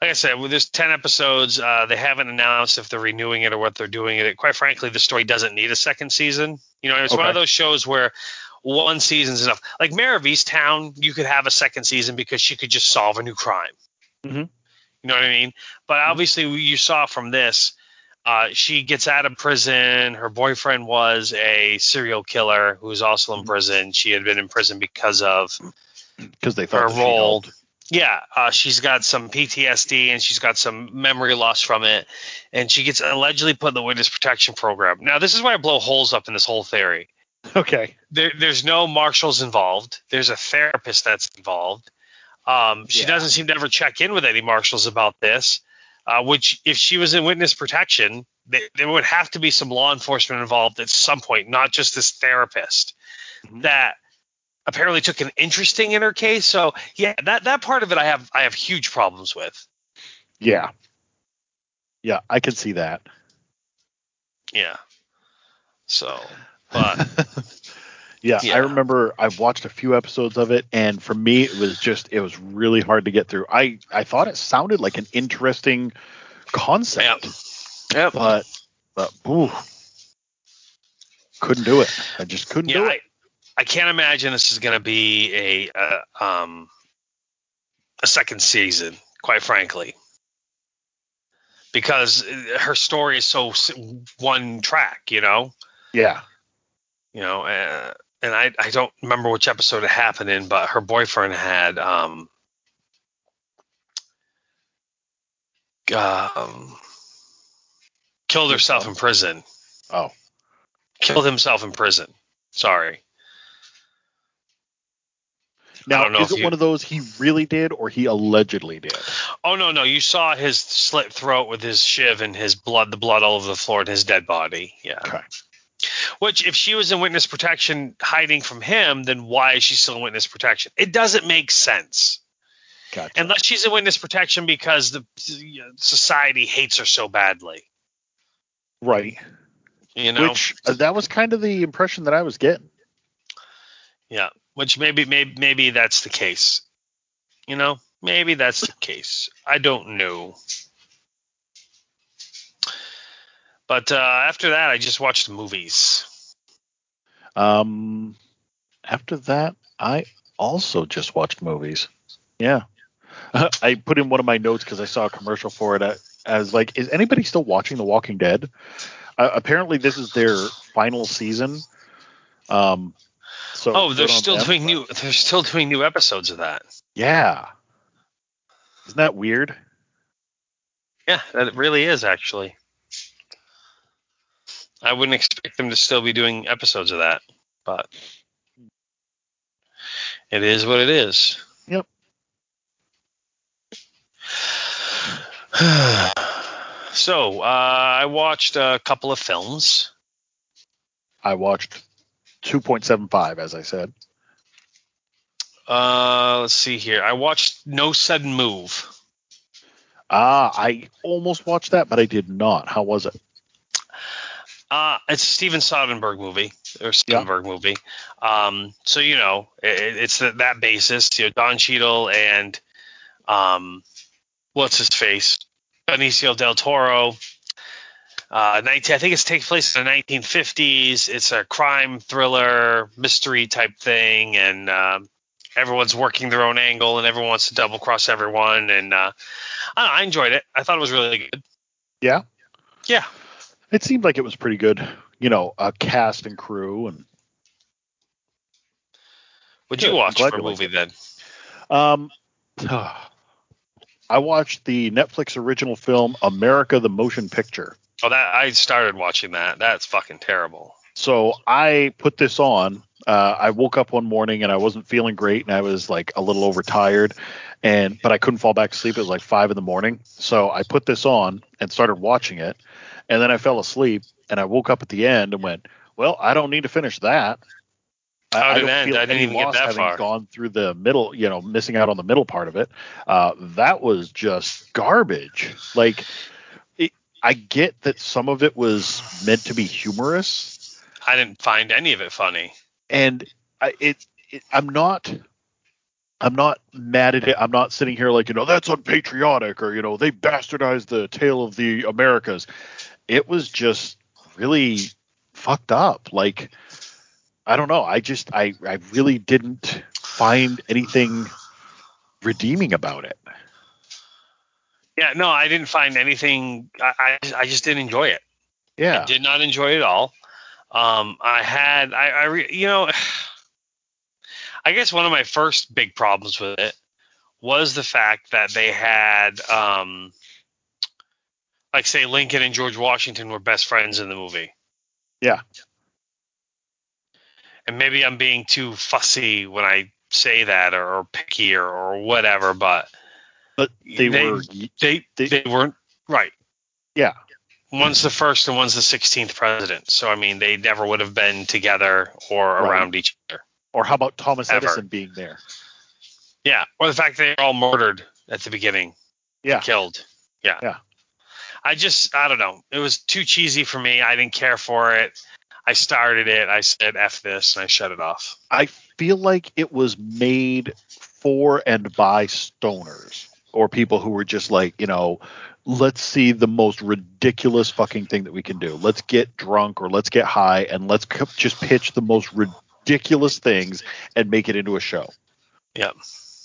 like I said, with there's ten episodes, uh, they haven't announced if they're renewing it or what they're doing it. Quite frankly, the story doesn't need a second season. You know, it's one of those shows where one season's enough. Like Mare of Easttown, you could have a second season because she could just solve a new crime. Mhm. You know what I mean? But obviously, you saw from this, uh, she gets out of prison. Her boyfriend was a serial killer who was also in prison. She had been in prison because of Because they thought her she role. Yeah, uh, she's got some PTSD and she's got some memory loss from it, and she gets allegedly put in the witness protection program. Now, this is why I blow holes up in this whole theory. [LAUGHS] Okay. There, there's no marshals involved. There's a therapist that's involved. Um, she Yeah. doesn't seem to ever check in with any marshals about this. Uh, which, if she was in witness protection, th- there would have to be some law enforcement involved at some point, not just this therapist Mhm. that apparently took an interesting in her case. So yeah, that that part of it I have I have huge problems with. Yeah. Yeah, I can see that. Yeah. So, but [LAUGHS] yeah, Yeah. I remember I've watched a few episodes of it, and for me, it was just it was really hard to get through. I I thought it sounded like an interesting concept, Yep. but but ooh, couldn't do it. I just couldn't yeah, do I, it. I can't imagine this is going to be a uh, um a second season, quite frankly, because her story is so one track, you know. Yeah, you know, uh, and I I don't remember which episode it happened in, but her boyfriend had um, um killed herself in prison. Oh. Killed himself in prison. Sorry. now is it you- one of those he really did or he allegedly did? Oh no, no, you saw his slit throat with his shiv and his blood, the blood all over the floor and his dead body. Yeah. Okay. Which, if she was in witness protection hiding from him, then why is she still in witness protection? It doesn't make sense. Gotcha. Unless she's in witness protection because the society hates her so badly. right. You know, Which uh, that was kind of the impression that I was getting. yeah. Which maybe, maybe, maybe that's the case. You know, maybe that's the case. I don't know. But uh, after that, I just watched movies. Um, after that, I also just watched movies. Yeah, [LAUGHS] I put in one of my notes because I saw a commercial for it. I, I was like, "Is anybody still watching The Walking Dead?" Uh, apparently, this is their final season. Um, so Oh, they're still them, doing but- new. They're still doing new episodes of that. Yeah, isn't that weird? Yeah, that really is actually. I wouldn't expect them to still be doing episodes of that, but it is what it is. Yep. [SIGHS] so uh, I watched a couple of films. I watched 2.75, as I said. Uh, let's see here. I watched No Sudden Move. Ah, I almost watched that, but I did not. How was it? Uh, it's a Steven Soderbergh movie or Soderbergh movie. Um, so you know, it, it's the, that basis. You know, Don Cheadle and um, what's his face, Benicio del Toro. Uh, 19, I think it's takes place in the 1950s. It's a crime thriller mystery type thing, and um, everyone's working their own angle, and everyone wants to double cross everyone. And uh, I, I enjoyed it. I thought it was really good. Yeah. Yeah. It seemed like it was pretty good. You know, a cast and crew and. What'd you watch for a movie then? Um, [SIGHS] I watched the Netflix original film America the Motion Picture. Oh, that I started watching that. That's fucking terrible. So I put this on. Uh, I woke up one morning and I wasn't feeling great, and I was like a little overtired, and but I couldn't fall back to sleep. It was like five in the morning, so I put this on and started watching it, and then I fell asleep, and I woke up at the end and went, "Well, I don't need to finish that." I- How I don't end? feel I didn't any even get loss that having far. Gone through the middle, you know, missing out on the middle part of it. Uh, that was just garbage. Like, it, I get that some of it was meant to be humorous, I didn't find any of it funny. And I, it, it I'm not I'm not mad at it. I'm not sitting here like, you know, that's unpatriotic or, you know, they bastardized the tale of the Americas. It was just really fucked up. Like, I don't know. I just, I, I really didn't find anything redeeming about it. Yeah, no, I didn't find anything. I I, I just didn't enjoy it. Yeah. I did not enjoy it at all. Um, I had I, I re, you know, [SIGHS] I guess one of my first big problems with it was the fact that they had um, like say Lincoln and George Washington were best friends in the movie. Yeah. And maybe I'm being too fussy when I say that or, or picky or, or whatever, but But they, They- were, they They- they weren't right. yeah. One's the first and one's the 16th president. So I mean, they never would have been together or Right. around each other. Or how about Thomas Ever. Edison being there? Yeah, or the fact they're all murdered at the beginning, Yeah. killed. Yeah. Yeah. I just I don't know. It was too cheesy for me. I didn't care for it. I started it. I said f this and I shut it off. I feel like it was made for and by stoners or people who were just like, you know, let's see the most ridiculous fucking thing that we can do. Let's get drunk or let's get high and let's c- just pitch the most ridiculous things and make it into a show. Yeah.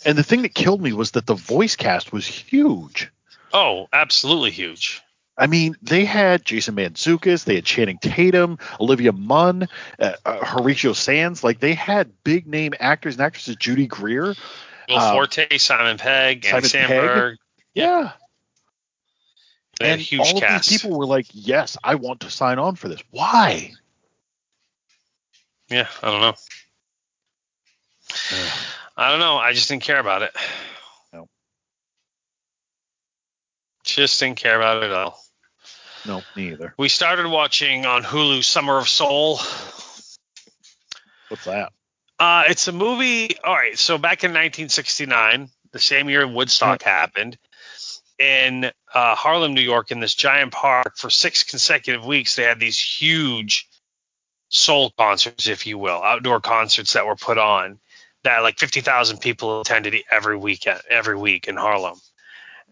And the thing that killed me was that the voice cast was huge. Oh, absolutely huge. I mean, they had Jason Mantzoukas, they had Channing Tatum, Olivia Munn, uh, uh, Horatio Sanz. Like they had big name actors and actresses. Judy Greer. Will Um, Forte, Simon Pegg, Andy Simon Pegg. Yeah, They had a and huge all cast. of these people were like, "Yes, I want to sign on for this." Why? Yeah, I don't know. [SIGHS] I don't know. I just didn't care about it. No. Just didn't care about it at all. No, me either. We started watching on Hulu Summer of Soul. What's that? Uh, it's a movie. All right. So back in 1969, the same year Woodstock happened, in uh, Harlem, New York, in this giant park, for six consecutive weeks, they had these huge soul concerts, if you will, outdoor concerts that were put on that like 50,000 people attended every weekend, every week in Harlem.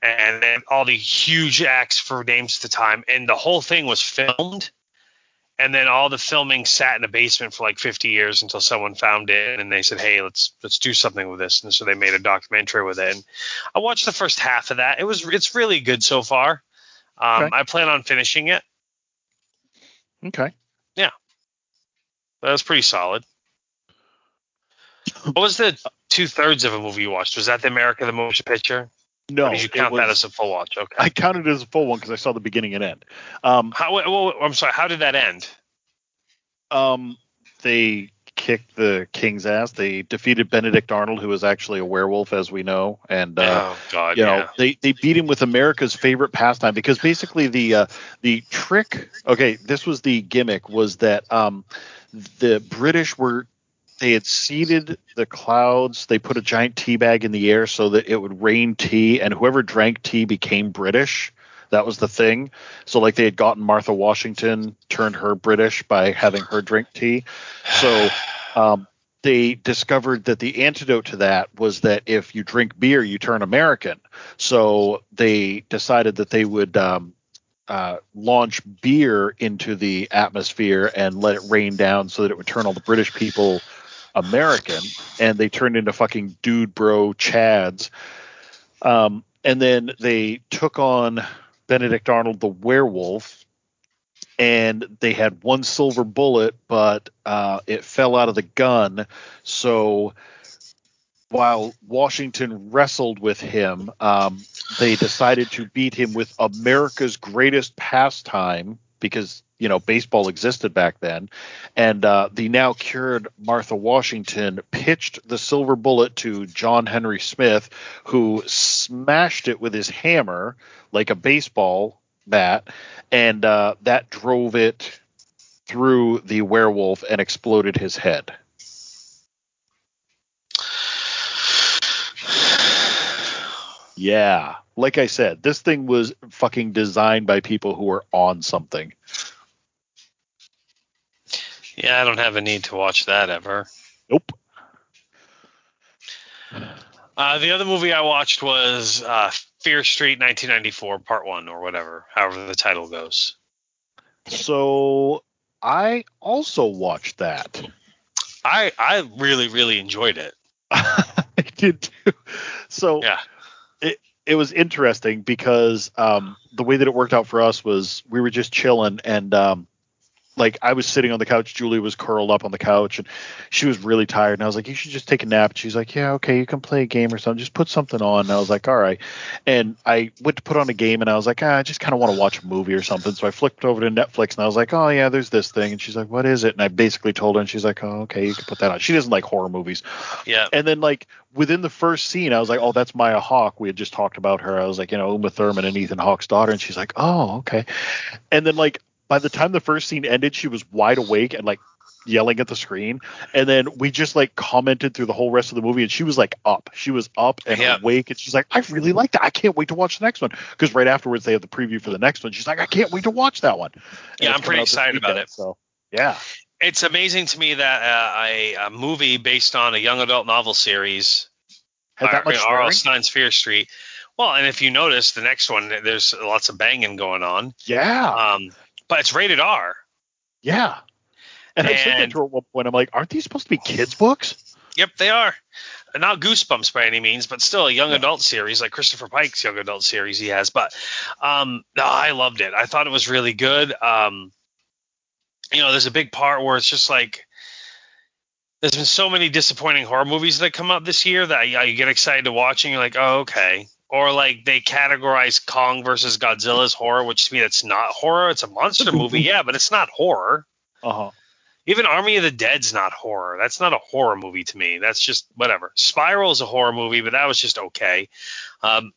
And then all the huge acts for names at the time. And the whole thing was filmed and then all the filming sat in a basement for like 50 years until someone found it and they said hey let's let's do something with this. And so they made a documentary with it. And i watched the first half of that. It was it's really good so far. Um, Okay. i plan on finishing it. Okay. Yeah. That was pretty solid. What was the two-thirds of a movie you watched? Was that the america the motion picture No, you count that as a full watch? Okay. I counted it as a full one because I saw the beginning and end. Um, How? Well, I'm sorry. How did that end? um, they kicked the king's ass. They defeated Benedict Arnold, who was actually a werewolf, as we know, and uh, oh God, you yeah. know they they beat him with America's favorite pastime because basically the uh, the trick. Okay, this was the gimmick was that um, the British were they had seeded the clouds. They put a giant tea bag in the air so that it would rain tea, and whoever drank tea became British. That was the thing. So like they had gotten Martha Washington, turned her British by having her drink tea. So [SIGHS] um, they discovered that the antidote to that was that if you drink beer, you turn American. So they decided that they would um, uh, launch beer into the atmosphere and let it rain down so that it would turn all the British people American. And they turned into fucking dude bro chads. Um, and then they took on Benedict Arnold, the werewolf, and they had one silver bullet, but uh, it fell out of the gun. So while Washington wrestled with him, um, they decided to beat him with America's greatest pastime because you know baseball existed back then, and uh, the now cured Martha Washington pitched the silver bullet to John Henry Smith, who smashed it with his hammer like a baseball bat, and uh, that drove it through the werewolf and exploded his head. [SIGHS] Yeah, like I said, this thing was fucking designed by people who were on something. Yeah, I don't have a need to watch that ever. Nope. Uh, the other movie I watched was uh, Fear Street 1994 Part One or whatever, however the title goes. So I also watched that. I I really really enjoyed it. [LAUGHS] I did too. So Yeah. It was interesting because um, the way that it worked out for us was we were just chilling and um, like I was sitting on the couch, Julie was curled up on the couch, and she was really tired. And I was like, "You should just take a nap." And she's like, "Yeah, okay, you can play a game or something. Just put something on." And I was like, "All right." And I went to put on a game, and I was like, ah, "I just kind of want to watch a movie or something." So I flipped over to Netflix, and I was like, "Oh yeah, there's this thing." And she's like, "What is it?" And I basically told her, and she's like, "Oh okay, you can put that on." She doesn't like horror movies. Yeah. And then like within the first scene, I was like, "Oh, that's Maya Hawke." We had just talked about her. I was like, you know, Uma Thurman and Ethan Hawke's daughter, and she's like, "Oh, okay." And then like by the time the first scene ended, she was wide awake and like yelling at the screen. And then we just like commented through the whole rest of the movie, and she was like up. She was up and Yeah. awake, and she's like, "I really like that. I can't wait to watch the next one." Because right afterwards they have the preview for the next one. She's like, "I can't wait to watch that one." And Yeah, I'm pretty excited about it. So yeah. It's amazing to me that uh, a, a movie based on a young adult novel series Had that much R.L. Stine's Fear Street. Well, and if you notice, the next one there's lots of banging going on. Yeah. Um, but it's rated R. Yeah. And, I said that to her at one point. I'm like, aren't these supposed to be kids' books? Yep, they are. Not Goosebumps by any means, but still a young adult series like Christopher Pike's young adult series he has. But um, no, I loved it. I thought it was really good. Um, you know, there's a big part where it's just like there's been so many disappointing horror movies that come out this year that you, you get excited to watch and you're like, oh, okay. Or like they categorize Kong versus Godzilla as horror, which to me that's not horror. It's a monster movie, [LAUGHS] yeah, but it's not horror. Uh huh. Even Army of the Dead's not horror. That's not a horror movie to me. That's just whatever. Spiral is a horror movie, but that was just okay. Um,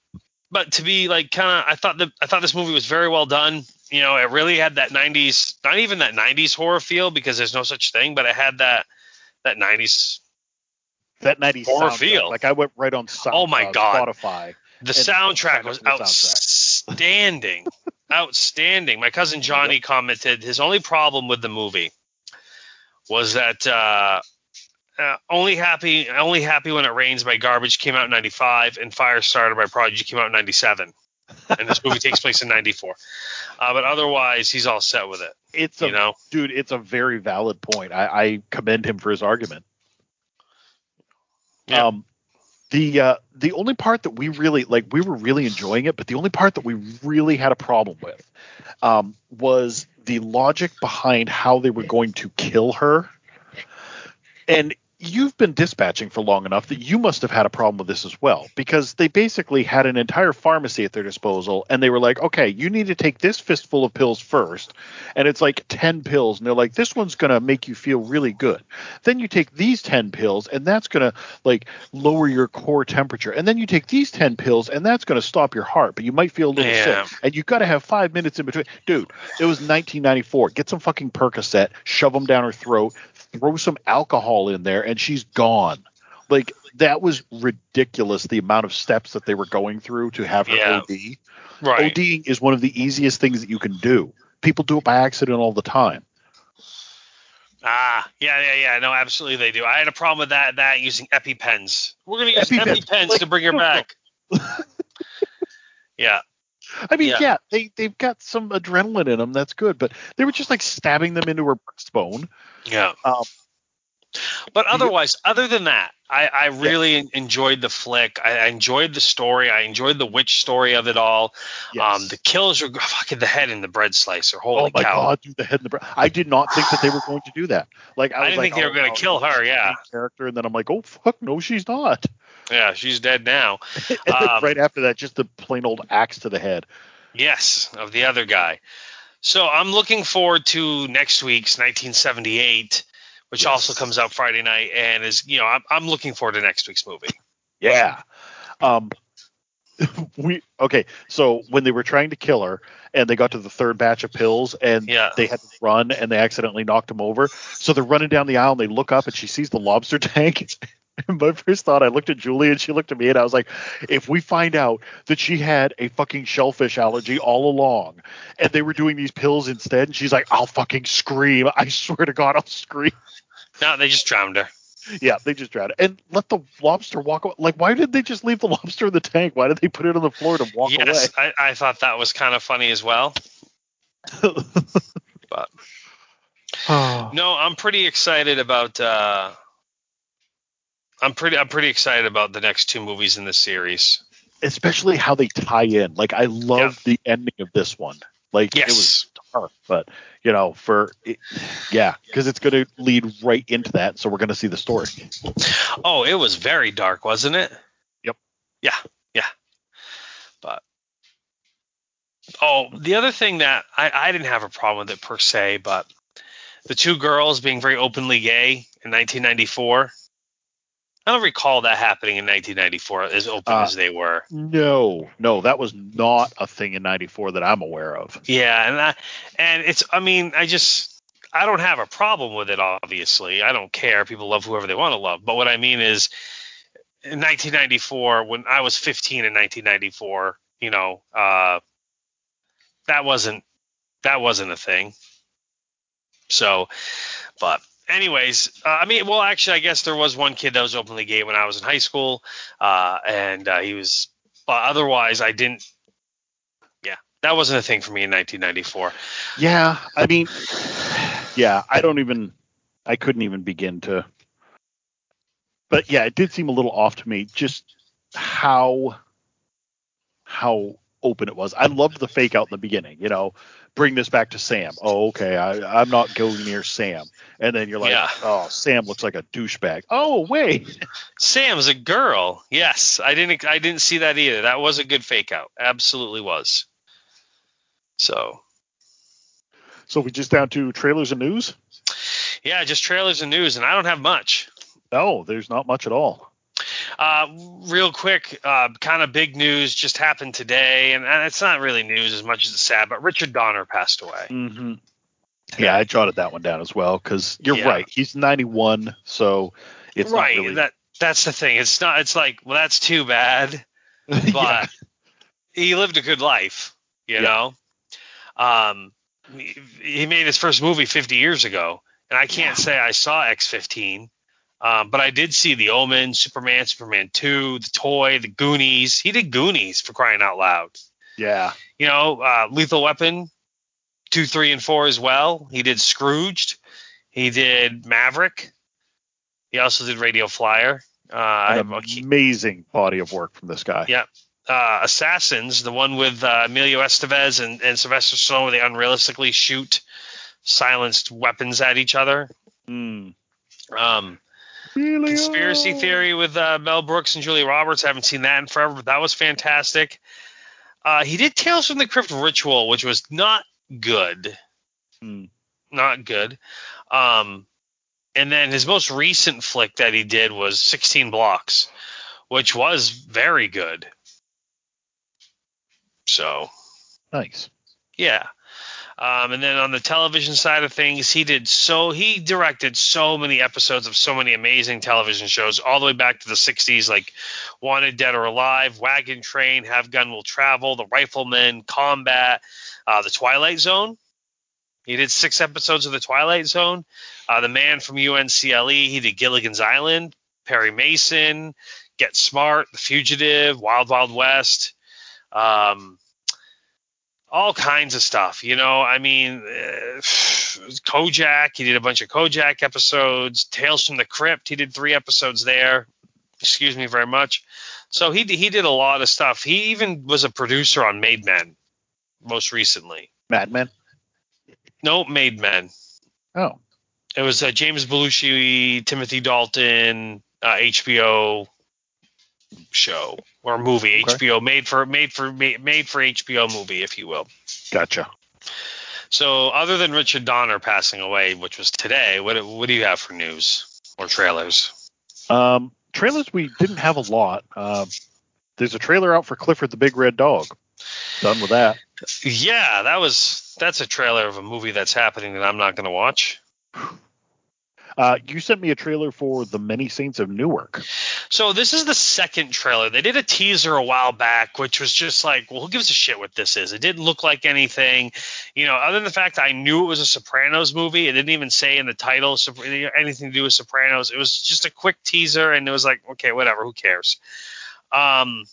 but to be like kind of, I thought the I thought this movie was very well done. You know, it really had that '90s, not even that '90s horror feel because there's no such thing, but it had that that '90s. That 90s Horror feel. Like I went right on Sound, Oh my God. Spotify. The soundtrack was up for soundtrack. outstanding, [LAUGHS] outstanding. My cousin Johnny commented his only problem with the movie was that uh, uh, only happy only happy when it rains by garbage came out in 95 and firestarter by prodigy came out in 97 and this movie takes place in 94 uh, but otherwise he's all set with it It's a you know dude. It's a very valid point. I, I commend him for his argument. Yeah. Um, the uh, the only part that we really like, we were really enjoying it, but the only part that we really had a problem with um, was the logic behind how they were going to kill her. And you've been dispatching for long enough that you must have had a problem with this as well because they basically had an entire pharmacy at their disposal and they were like okay you need to take this fistful of pills first and it's like 10 pills and they're like this one's going to make you feel really good. Then you take these 10 pills and that's going to like lower your core temperature and then you take these 10 pills and that's going to stop your heart but you might feel a little Yeah. sick and you've got to have five minutes in between. Dude it was 1994 get some fucking percocet shove them down her throat throw some alcohol in there and she's gone like that was ridiculous the amount of steps that they were going through to have her Yeah. OD. Right. ODing is one of the easiest things that you can do. People do it by accident all the time. Ah, yeah, yeah, yeah. No, absolutely they do. I had a problem with that. That using EpiPens. We're gonna use EpiPens, EpiPens, like, to bring her back. [LAUGHS] yeah. I mean, Yeah. yeah, they they've got some adrenaline in them. That's good, but they were just like stabbing them into her breastbone. Yeah. Um, But otherwise, other than that, I, I really en- enjoyed the flick. I, I enjoyed the story. I enjoyed the witch story of it all. Yes. Um, the kills are [LAUGHS] fucking the head in the bread slicer. oh Holy my cow! god, dude, the head in the breast. I did not think that they were going to do that. Like I, I didn't like, think they were oh, gonna no, kill her, yeah. character, and then I'm like, oh fuck, no, she's not. Yeah, she's dead now. [LAUGHS] Um, right after that, just the plain old axe to the head. Yes, of the other guy. So I'm looking forward to next week's 1978, which Yes. also comes out Friday night, and is you know I'm, I'm looking forward to next week's movie. Yeah. Um [LAUGHS] we okay, so when they were trying to kill her and they got to the third batch of pills and Yeah. they had to run and they accidentally knocked him over. So they're running down the aisle and they look up and she sees the lobster [LAUGHS] tank. And [LAUGHS] my first thought, I looked at Julie and she looked at me and I was like, if we find out that she had a fucking shellfish allergy all along and they were doing these pills instead, and she's like, I'll fucking scream. I swear to God, I'll scream. No, they just drowned her. Yeah, they just drowned it. And let the lobster walk away. Like, why did they just leave the [LAUGHS] lobster in the tank? Why did they put it on the floor to walk away? yes, I, I thought that was kind of funny as well. [LAUGHS] But [SIGHS] no, I'm pretty excited about. Uh, I'm pretty. I'm pretty excited about the next two movies in the series. Especially how they tie in. Like, I love the ending of this one. Like, it was Yes. dark, but, you know, for, it, yeah, because it's going to lead right into that. So we're going to see the story. Oh, it was very dark, wasn't it? Yep. Yeah, yeah. But oh, the other thing that I, I didn't have a problem with it per se, but the two girls being very openly gay in 1994. I don't recall that happening in 1994 as open Uh, as they were. No, no, that was not a thing in 94 that I'm aware of. Yeah, and I, and it's I mean I just I don't have a problem with it. Obviously, I don't care. People love whoever they want to love. But what I mean is, in 1994, when I was 15 in 1994, you know, uh, that wasn't that wasn't a thing. So, but anyways, uh, I mean, well, actually, I guess there was one kid that was openly gay when I was in high school, uh, and uh, he was. But otherwise, I didn't. Yeah, that wasn't a thing for me in 1994. Yeah, I mean, yeah, I don't even, I couldn't even begin to. But yeah, it did seem a little off to me, just how, how open it was. I loved the fake out in the beginning, you know, bring this back to Sam. Oh, okay, I, I'm not going near Sam, and then you're like, Yeah. oh, Sam looks like a douchebag. Oh, wait, Sam's a girl. Yes, I didn't. I didn't see that either. That was a good fake out. Absolutely was. So so we just down to trailers and news. yeah, just trailers and news, and I don't have much. No, there's not much at all. Uh, real quick, uh, kind of big news just happened today, and, and it's not really news as much as it's sad, but Richard Donner passed away. Mm-hmm. Yeah, I jotted that one down as well because you're Yeah. right. He's 91, so it's right. not really. That that's the thing. It's not. It's like, well, that's too bad. [LAUGHS] but yeah. he lived a good life, you Yeah. know. Um, he, he made his first movie 50 years ago, and I can't say I saw X15, um, but I did see The Omen, Superman, Superman 2, The Toy, The Goonies. He did Goonies for crying out loud. yeah, You know, uh, Lethal Weapon, two, three, and four as well. He did Scrooged. He did Maverick. He also did Radio Flyer. Uh, an amazing body of work from this guy. Yeah. uh, Assassins, the one with uh, Emilio Estevez and, and Sylvester Stallone, where they unrealistically shoot silenced weapons at each other. Mm. Um, Celia. Conspiracy Theory with uh, Mel Brooks and Julia Roberts. I haven't seen that in forever, but that was fantastic. Uh, he did Tales from the Crypt Ritual, which was not good. Hmm. Not good. Um, and then his most recent flick that he did was 16 Blocks, which was very good. So, Nice. yeah. Um, and then on the television side of things, he did so he directed so many episodes of so many amazing television shows, all the way back to the '60s, like Wanted, Dead or Alive, Wagon Train, Have Gun Will Travel, The Rifleman, Combat, uh, The Twilight Zone. He did six episodes of The Twilight Zone. Uh, the Man from UNCLE. He did Gilligan's Island, Perry Mason, Get Smart, The Fugitive, Wild Wild West. Um, all kinds of stuff. You know, I mean, uh, [SIGHS] Kojak. He did a bunch of Kojak episodes. Tales from the Crypt. He did three episodes there. Excuse me very much. So he he did a lot of stuff. He even was a producer on Made Men, most recently. Mad Men. No, Made Men. Oh. It was uh, James Belushi, Timothy Dalton, uh, HBO show or movie. Okay. HBO made for made for made, made for HBO movie, if you will. Gotcha. So, other than Richard Donner passing away, which was today, what what do you have for news or trailers? Um, trailers we didn't have a lot. Um, there's a trailer out for Clifford the Big Red Dog. Done with that. Yeah, that was that's a trailer of a movie that's happening that I'm not going to watch. [SIGHS] [SIGHS] [SIGHS] Uh, you sent me a trailer for The Many Saints of Newark. So this is the second trailer. They did a teaser a while back, which was just like, well, who gives a shit what this is? It didn't look like anything, you know, other than the fact I knew it was a Sopranos movie. It didn't even say in the title anything to do with Sopranos. It was just a quick teaser, and it was like, okay, whatever, who cares? Um,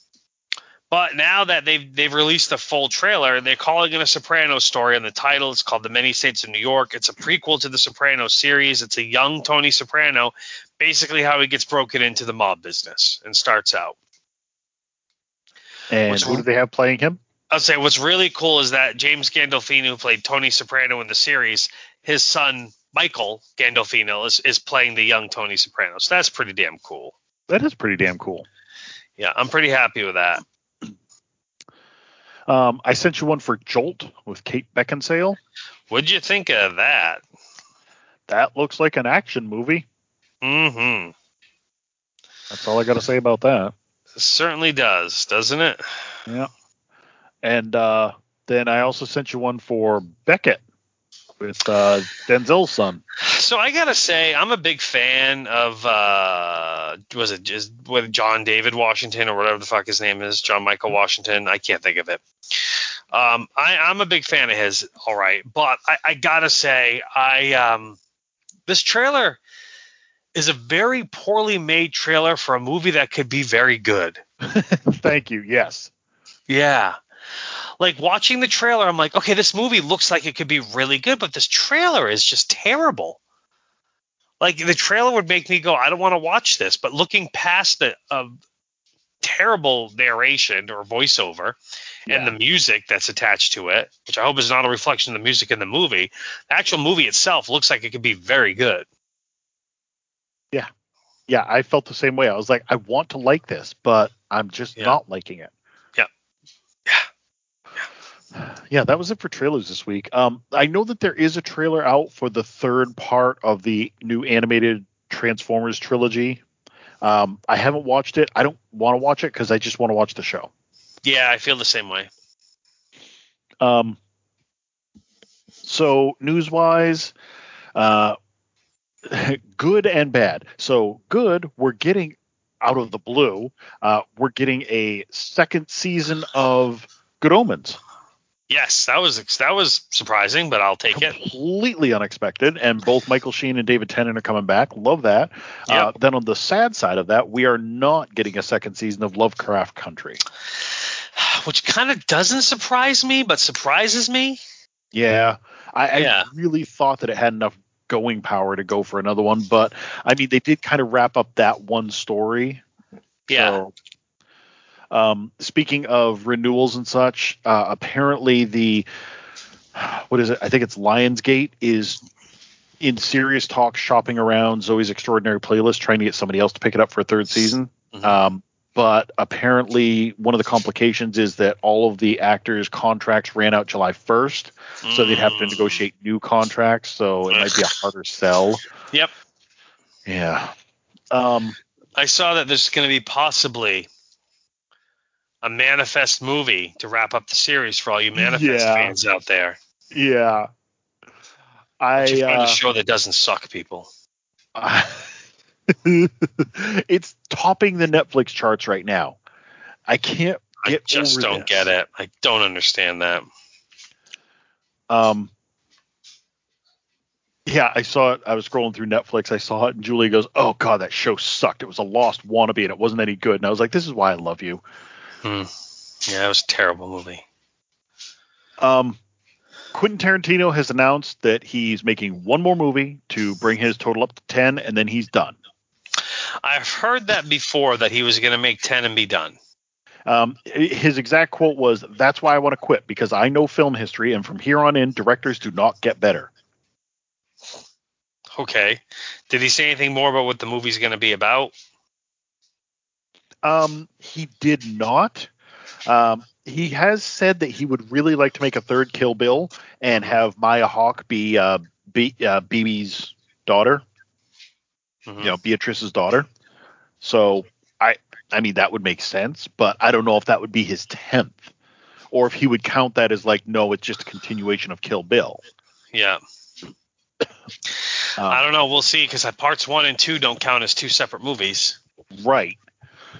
but now that they've they've released the full trailer, they're calling it a Soprano story, and the title is called The Many Saints of Newark. It's a prequel to the Soprano series. It's a young Tony Soprano, basically how he gets broken into the mob business and starts out. And Which who do they have playing him? I'll say what's really cool is that James Gandolfini, who played Tony Soprano in the series, his son Michael Gandolfini is, is playing the young Tony Soprano. So that's pretty damn cool. That is pretty damn cool. Yeah, I'm pretty happy with that. Um, I sent you one for Jolt with Kate Beckinsale. What'd you think of that? That looks like an action movie. Mm-hmm. That's all I got to say about that. Certainly does, doesn't it? Yeah. And uh, then I also sent you one for Beckett with uh, Denzel's son. So I gotta say, I'm a big fan of uh was it just with John David Washington or whatever the fuck his name is, John Michael Washington. I can't think of it. Um, I, I'm a big fan of his, all right, but I, I gotta say, I um this trailer is a very poorly made trailer for a movie that could be very good. [LAUGHS] Thank you. Yes. Yeah. Like watching the trailer, I'm like, okay, this movie looks like it could be really good, but this trailer is just terrible. Like the trailer would make me go, I don't want to watch this. But looking past the uh, terrible narration or voiceover Yeah. and the music that's attached to it, which I hope is not a reflection of the music in the movie, the actual movie itself looks like it could be very good. Yeah, Yeah, I felt the same way. I was like, I want to like this, but I'm just Yeah. not liking it. Yeah. That was it for trailers this week. Um, I know that there is a trailer out for the third part of the new animated Transformers trilogy. Um, I haven't watched it. I don't want to watch it because I just want to watch the show. Yeah, I feel the same way. Um, so news wise, uh, [LAUGHS] good and bad. So good, we're getting out of the blue. Uh, we're getting a second season of Good Omens. Yes, that was that was surprising, but I'll take it. Completely unexpected, and both Michael Sheen and David Tennant are coming back. Love that. Uh, then on the sad side of that, we are not getting a second season of Lovecraft Country. [SIGHS] Which kind of doesn't surprise me, but surprises me. Yeah, I, Yeah. I really thought that it had enough going power to go for another one, but I mean, they did kind of wrap up that one story. Yeah. So, um, speaking of renewals and such, uh, apparently the what is it? I think it's Lionsgate is in serious talk, shopping around Zoey's Extraordinary Playlist, trying to get somebody else to pick it up for a third season. Mhm. Um, but apparently, one of the complications is that all of the actors' contracts ran out July 1st, so they'd have to Mm. negotiate new contracts. So it might be a harder sell. Yep. Yeah. Um, I saw that there's going to be possibly a manifest movie to wrap up the series for all you manifest Yeah. fans out there. yeah. I. Is Uh, a show that doesn't suck, people. [LAUGHS] it's topping the Netflix charts right now. I can't I get just over don't this. get it. I don't understand that. Um, yeah, I saw it. I was scrolling through Netflix. I saw it, and Julie goes, "Oh God, that show sucked. It was a lost wannabe, and it wasn't any good." And I was like, "This is why I love you." Hmm. Yeah, it was a terrible movie. Um, Quentin Tarantino has announced that he's making one more movie to bring his total up to ten, and then he's done. I've heard that before that he was going to make 10 and be done. Um, his exact quote was, "That's why I want to quit because I know film history, and from here on in, directors do not get better." Okay. Did he say anything more about what the movie's going to be about? Um, he did not. Um, he has said that he would really like to make a third Kill Bill and have Maya Hawke be uh, be uh, BB's daughter, Mhm. you know, Beatrice's daughter. So I, I mean, that would make sense, but I don't know if that would be his tenth, or if he would count that as like, no, it's just a continuation of Kill Bill. Yeah. [COUGHS] Um, I don't know. We'll see because parts one and two don't count as two separate movies. Right.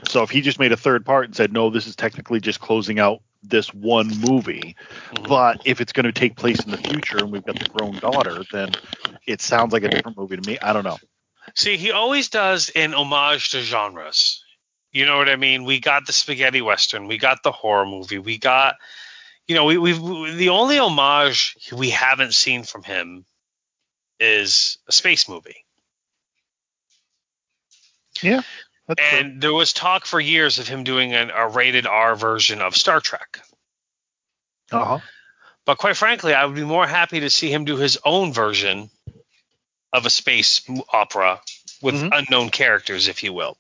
So if he just made a third part and said, no, this is technically just closing out this one movie, Mhm. but if it's going to take place in the future and we've got the grown daughter, then it sounds like a different movie to me. I don't know. See, he always does an homage to genres. You know what I mean? We got the spaghetti western, we got the horror movie, we got, you know, we, we've we, the only homage we haven't seen from him is a space movie. Yeah. That's. And there was talk for years of him doing an, a rated R version of Star Trek. Uh-huh. But quite frankly, I would be more happy to see him do his own version of a space opera with Mhm. unknown characters, if you will.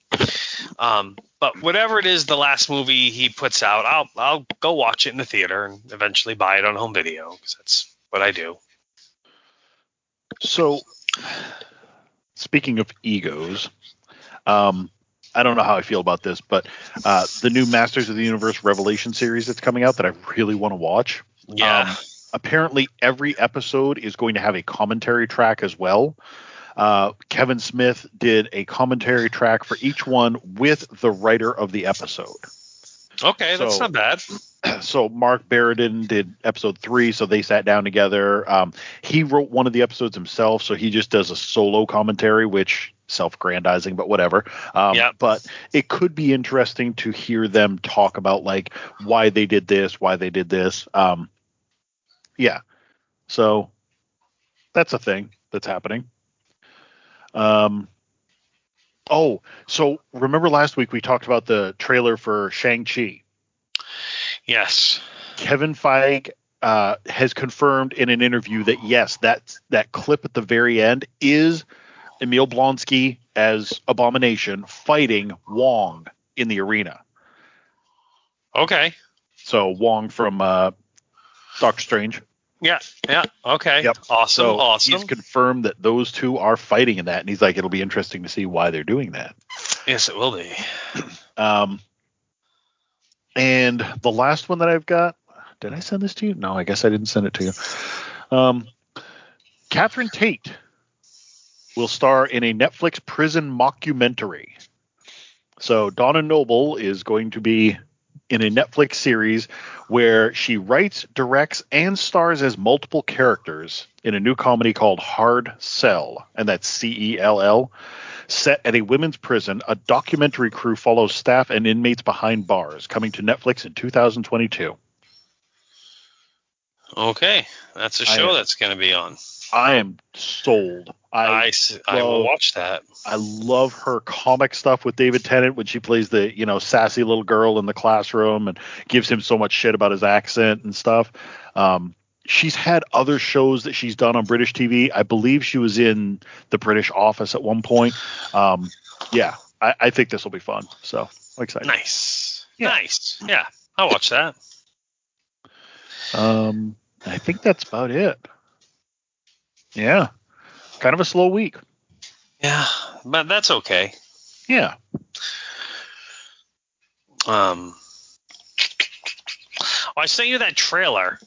Um, but whatever it is, the last movie he puts out, I'll I'll go watch it in the theater and eventually buy it on home video because that's what I do. So, speaking of egos, um, I don't know how I feel about this, but uh, the new Masters of the Universe Revelation series that's coming out that I really want to watch. Yeah. Um, apparently, every episode is going to have a commentary track as well. Uh, Kevin Smith did a commentary track for each one with the writer of the episode. okay, that's not bad. [CLEARS THROAT] So Marc Bernardin did episode three, so they sat down together. Um, he wrote one of the episodes himself, so he just does a solo commentary, which self-grandizing, but whatever. Um, Yep. But it could be interesting to hear them talk about like why they did this, why they did this. Um, yeah. So that's a thing that's happening. Um. Oh, so remember last week we talked about the trailer for Shang Chi. Yes. Kevin Feige uh, has confirmed in an interview that yes, that that clip at the very end is Emil Blonsky as Abomination fighting Wong in the arena. Okay. So Wong from uh, Doctor Strange. Yeah. Yeah. Okay. Yep. Awesome. So awesome. he's confirmed that those two are fighting in that, and he's like, it'll be interesting to see why they're doing that. yes, it will be. [CLEARS THROAT] Um, and the last one that I've got, did I send this to you? No, I guess I didn't send it to you. Um, Catherine Tate will star in a Netflix prison mockumentary. So Donna Noble is going to be in a Netflix series where she writes, directs, and stars as multiple characters in a new comedy called Hard Cell, and that's C E L L. Set at a women's prison, a documentary crew follows staff and inmates behind bars, coming to Netflix in 2022. Okay. That's a I show am- that's going to be on. I am sold. I, I I will watch that. I love her comic stuff with David Tennant when she plays the you know sassy little girl in the classroom and gives him so much shit about his accent and stuff. Um, she's had other shows that she's done on British TV. I believe she was in the British Office at one point. Um, yeah, I, I think this will be fun. So I'm excited. Nice. Yeah. Nice. Yeah. I'll watch that. Um, I think that's about it. Yeah, kind of a slow week. Yeah, but that's okay. Yeah. Um, I sent you that trailer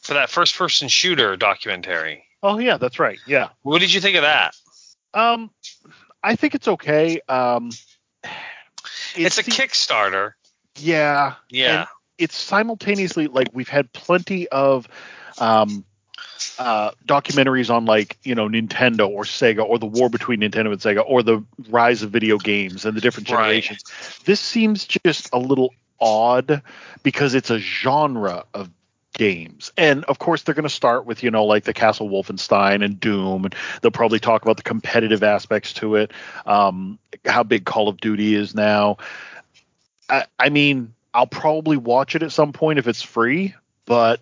for that first person shooter documentary. Oh yeah, that's right. Yeah. What did you think of that? Um, I think it's okay. Um, It's a Kickstarter. Yeah. Yeah. It's simultaneously like we've had plenty of um uh documentaries on like you know Nintendo or Sega or the war between Nintendo and Sega or the rise of video games and the different Right. generations. This seems just a little odd because it's a genre of games. And of course they're going to start with, you know, like the Castle Wolfenstein and Doom and they'll probably talk about the competitive aspects to it, um how big Call of Duty is now. I, I mean, I'll probably watch it at some point if it's free, but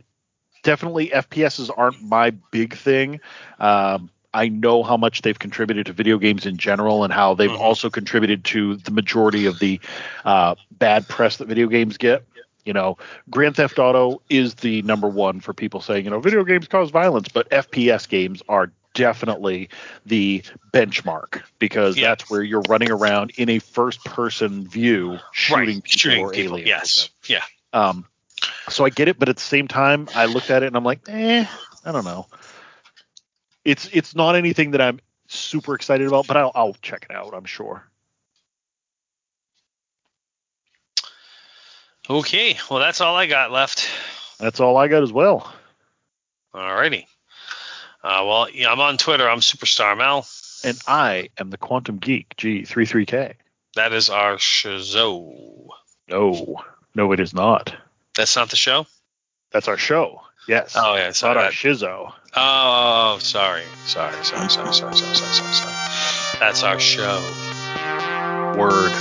definitely FPSs aren't my big thing. Um, I know how much they've contributed to video games in general and how they've Mhm. also contributed to the majority of the uh, bad press that video games get. You know, Grand Theft Auto is the number one for people saying, you know, video games cause violence, but FPS games are definitely the benchmark because Yeah. that's where you're running around in a first person view shooting right. people Shooting or people. aliens. Yes. Yeah. Um, so I get it, but at the same time, I looked at it and I'm like, eh, I don't know. It's it's not anything that I'm super excited about, but I'll I'll check it out. I'm sure. Okay. Well, that's all I got left. That's all I got as well. Alrighty. Uh, well, yeah, I'm on Twitter. I'm Superstar Mel. And I am the Quantum Geek G33K. That is our show. No, no, it is not. That's not the show. That's our show. Yes. Oh yeah. Sorry. Not our Shizzo. Oh, sorry. Sorry. Sorry. Sorry. Sorry. Sorry. Sorry. Sorry. That's our show. Word.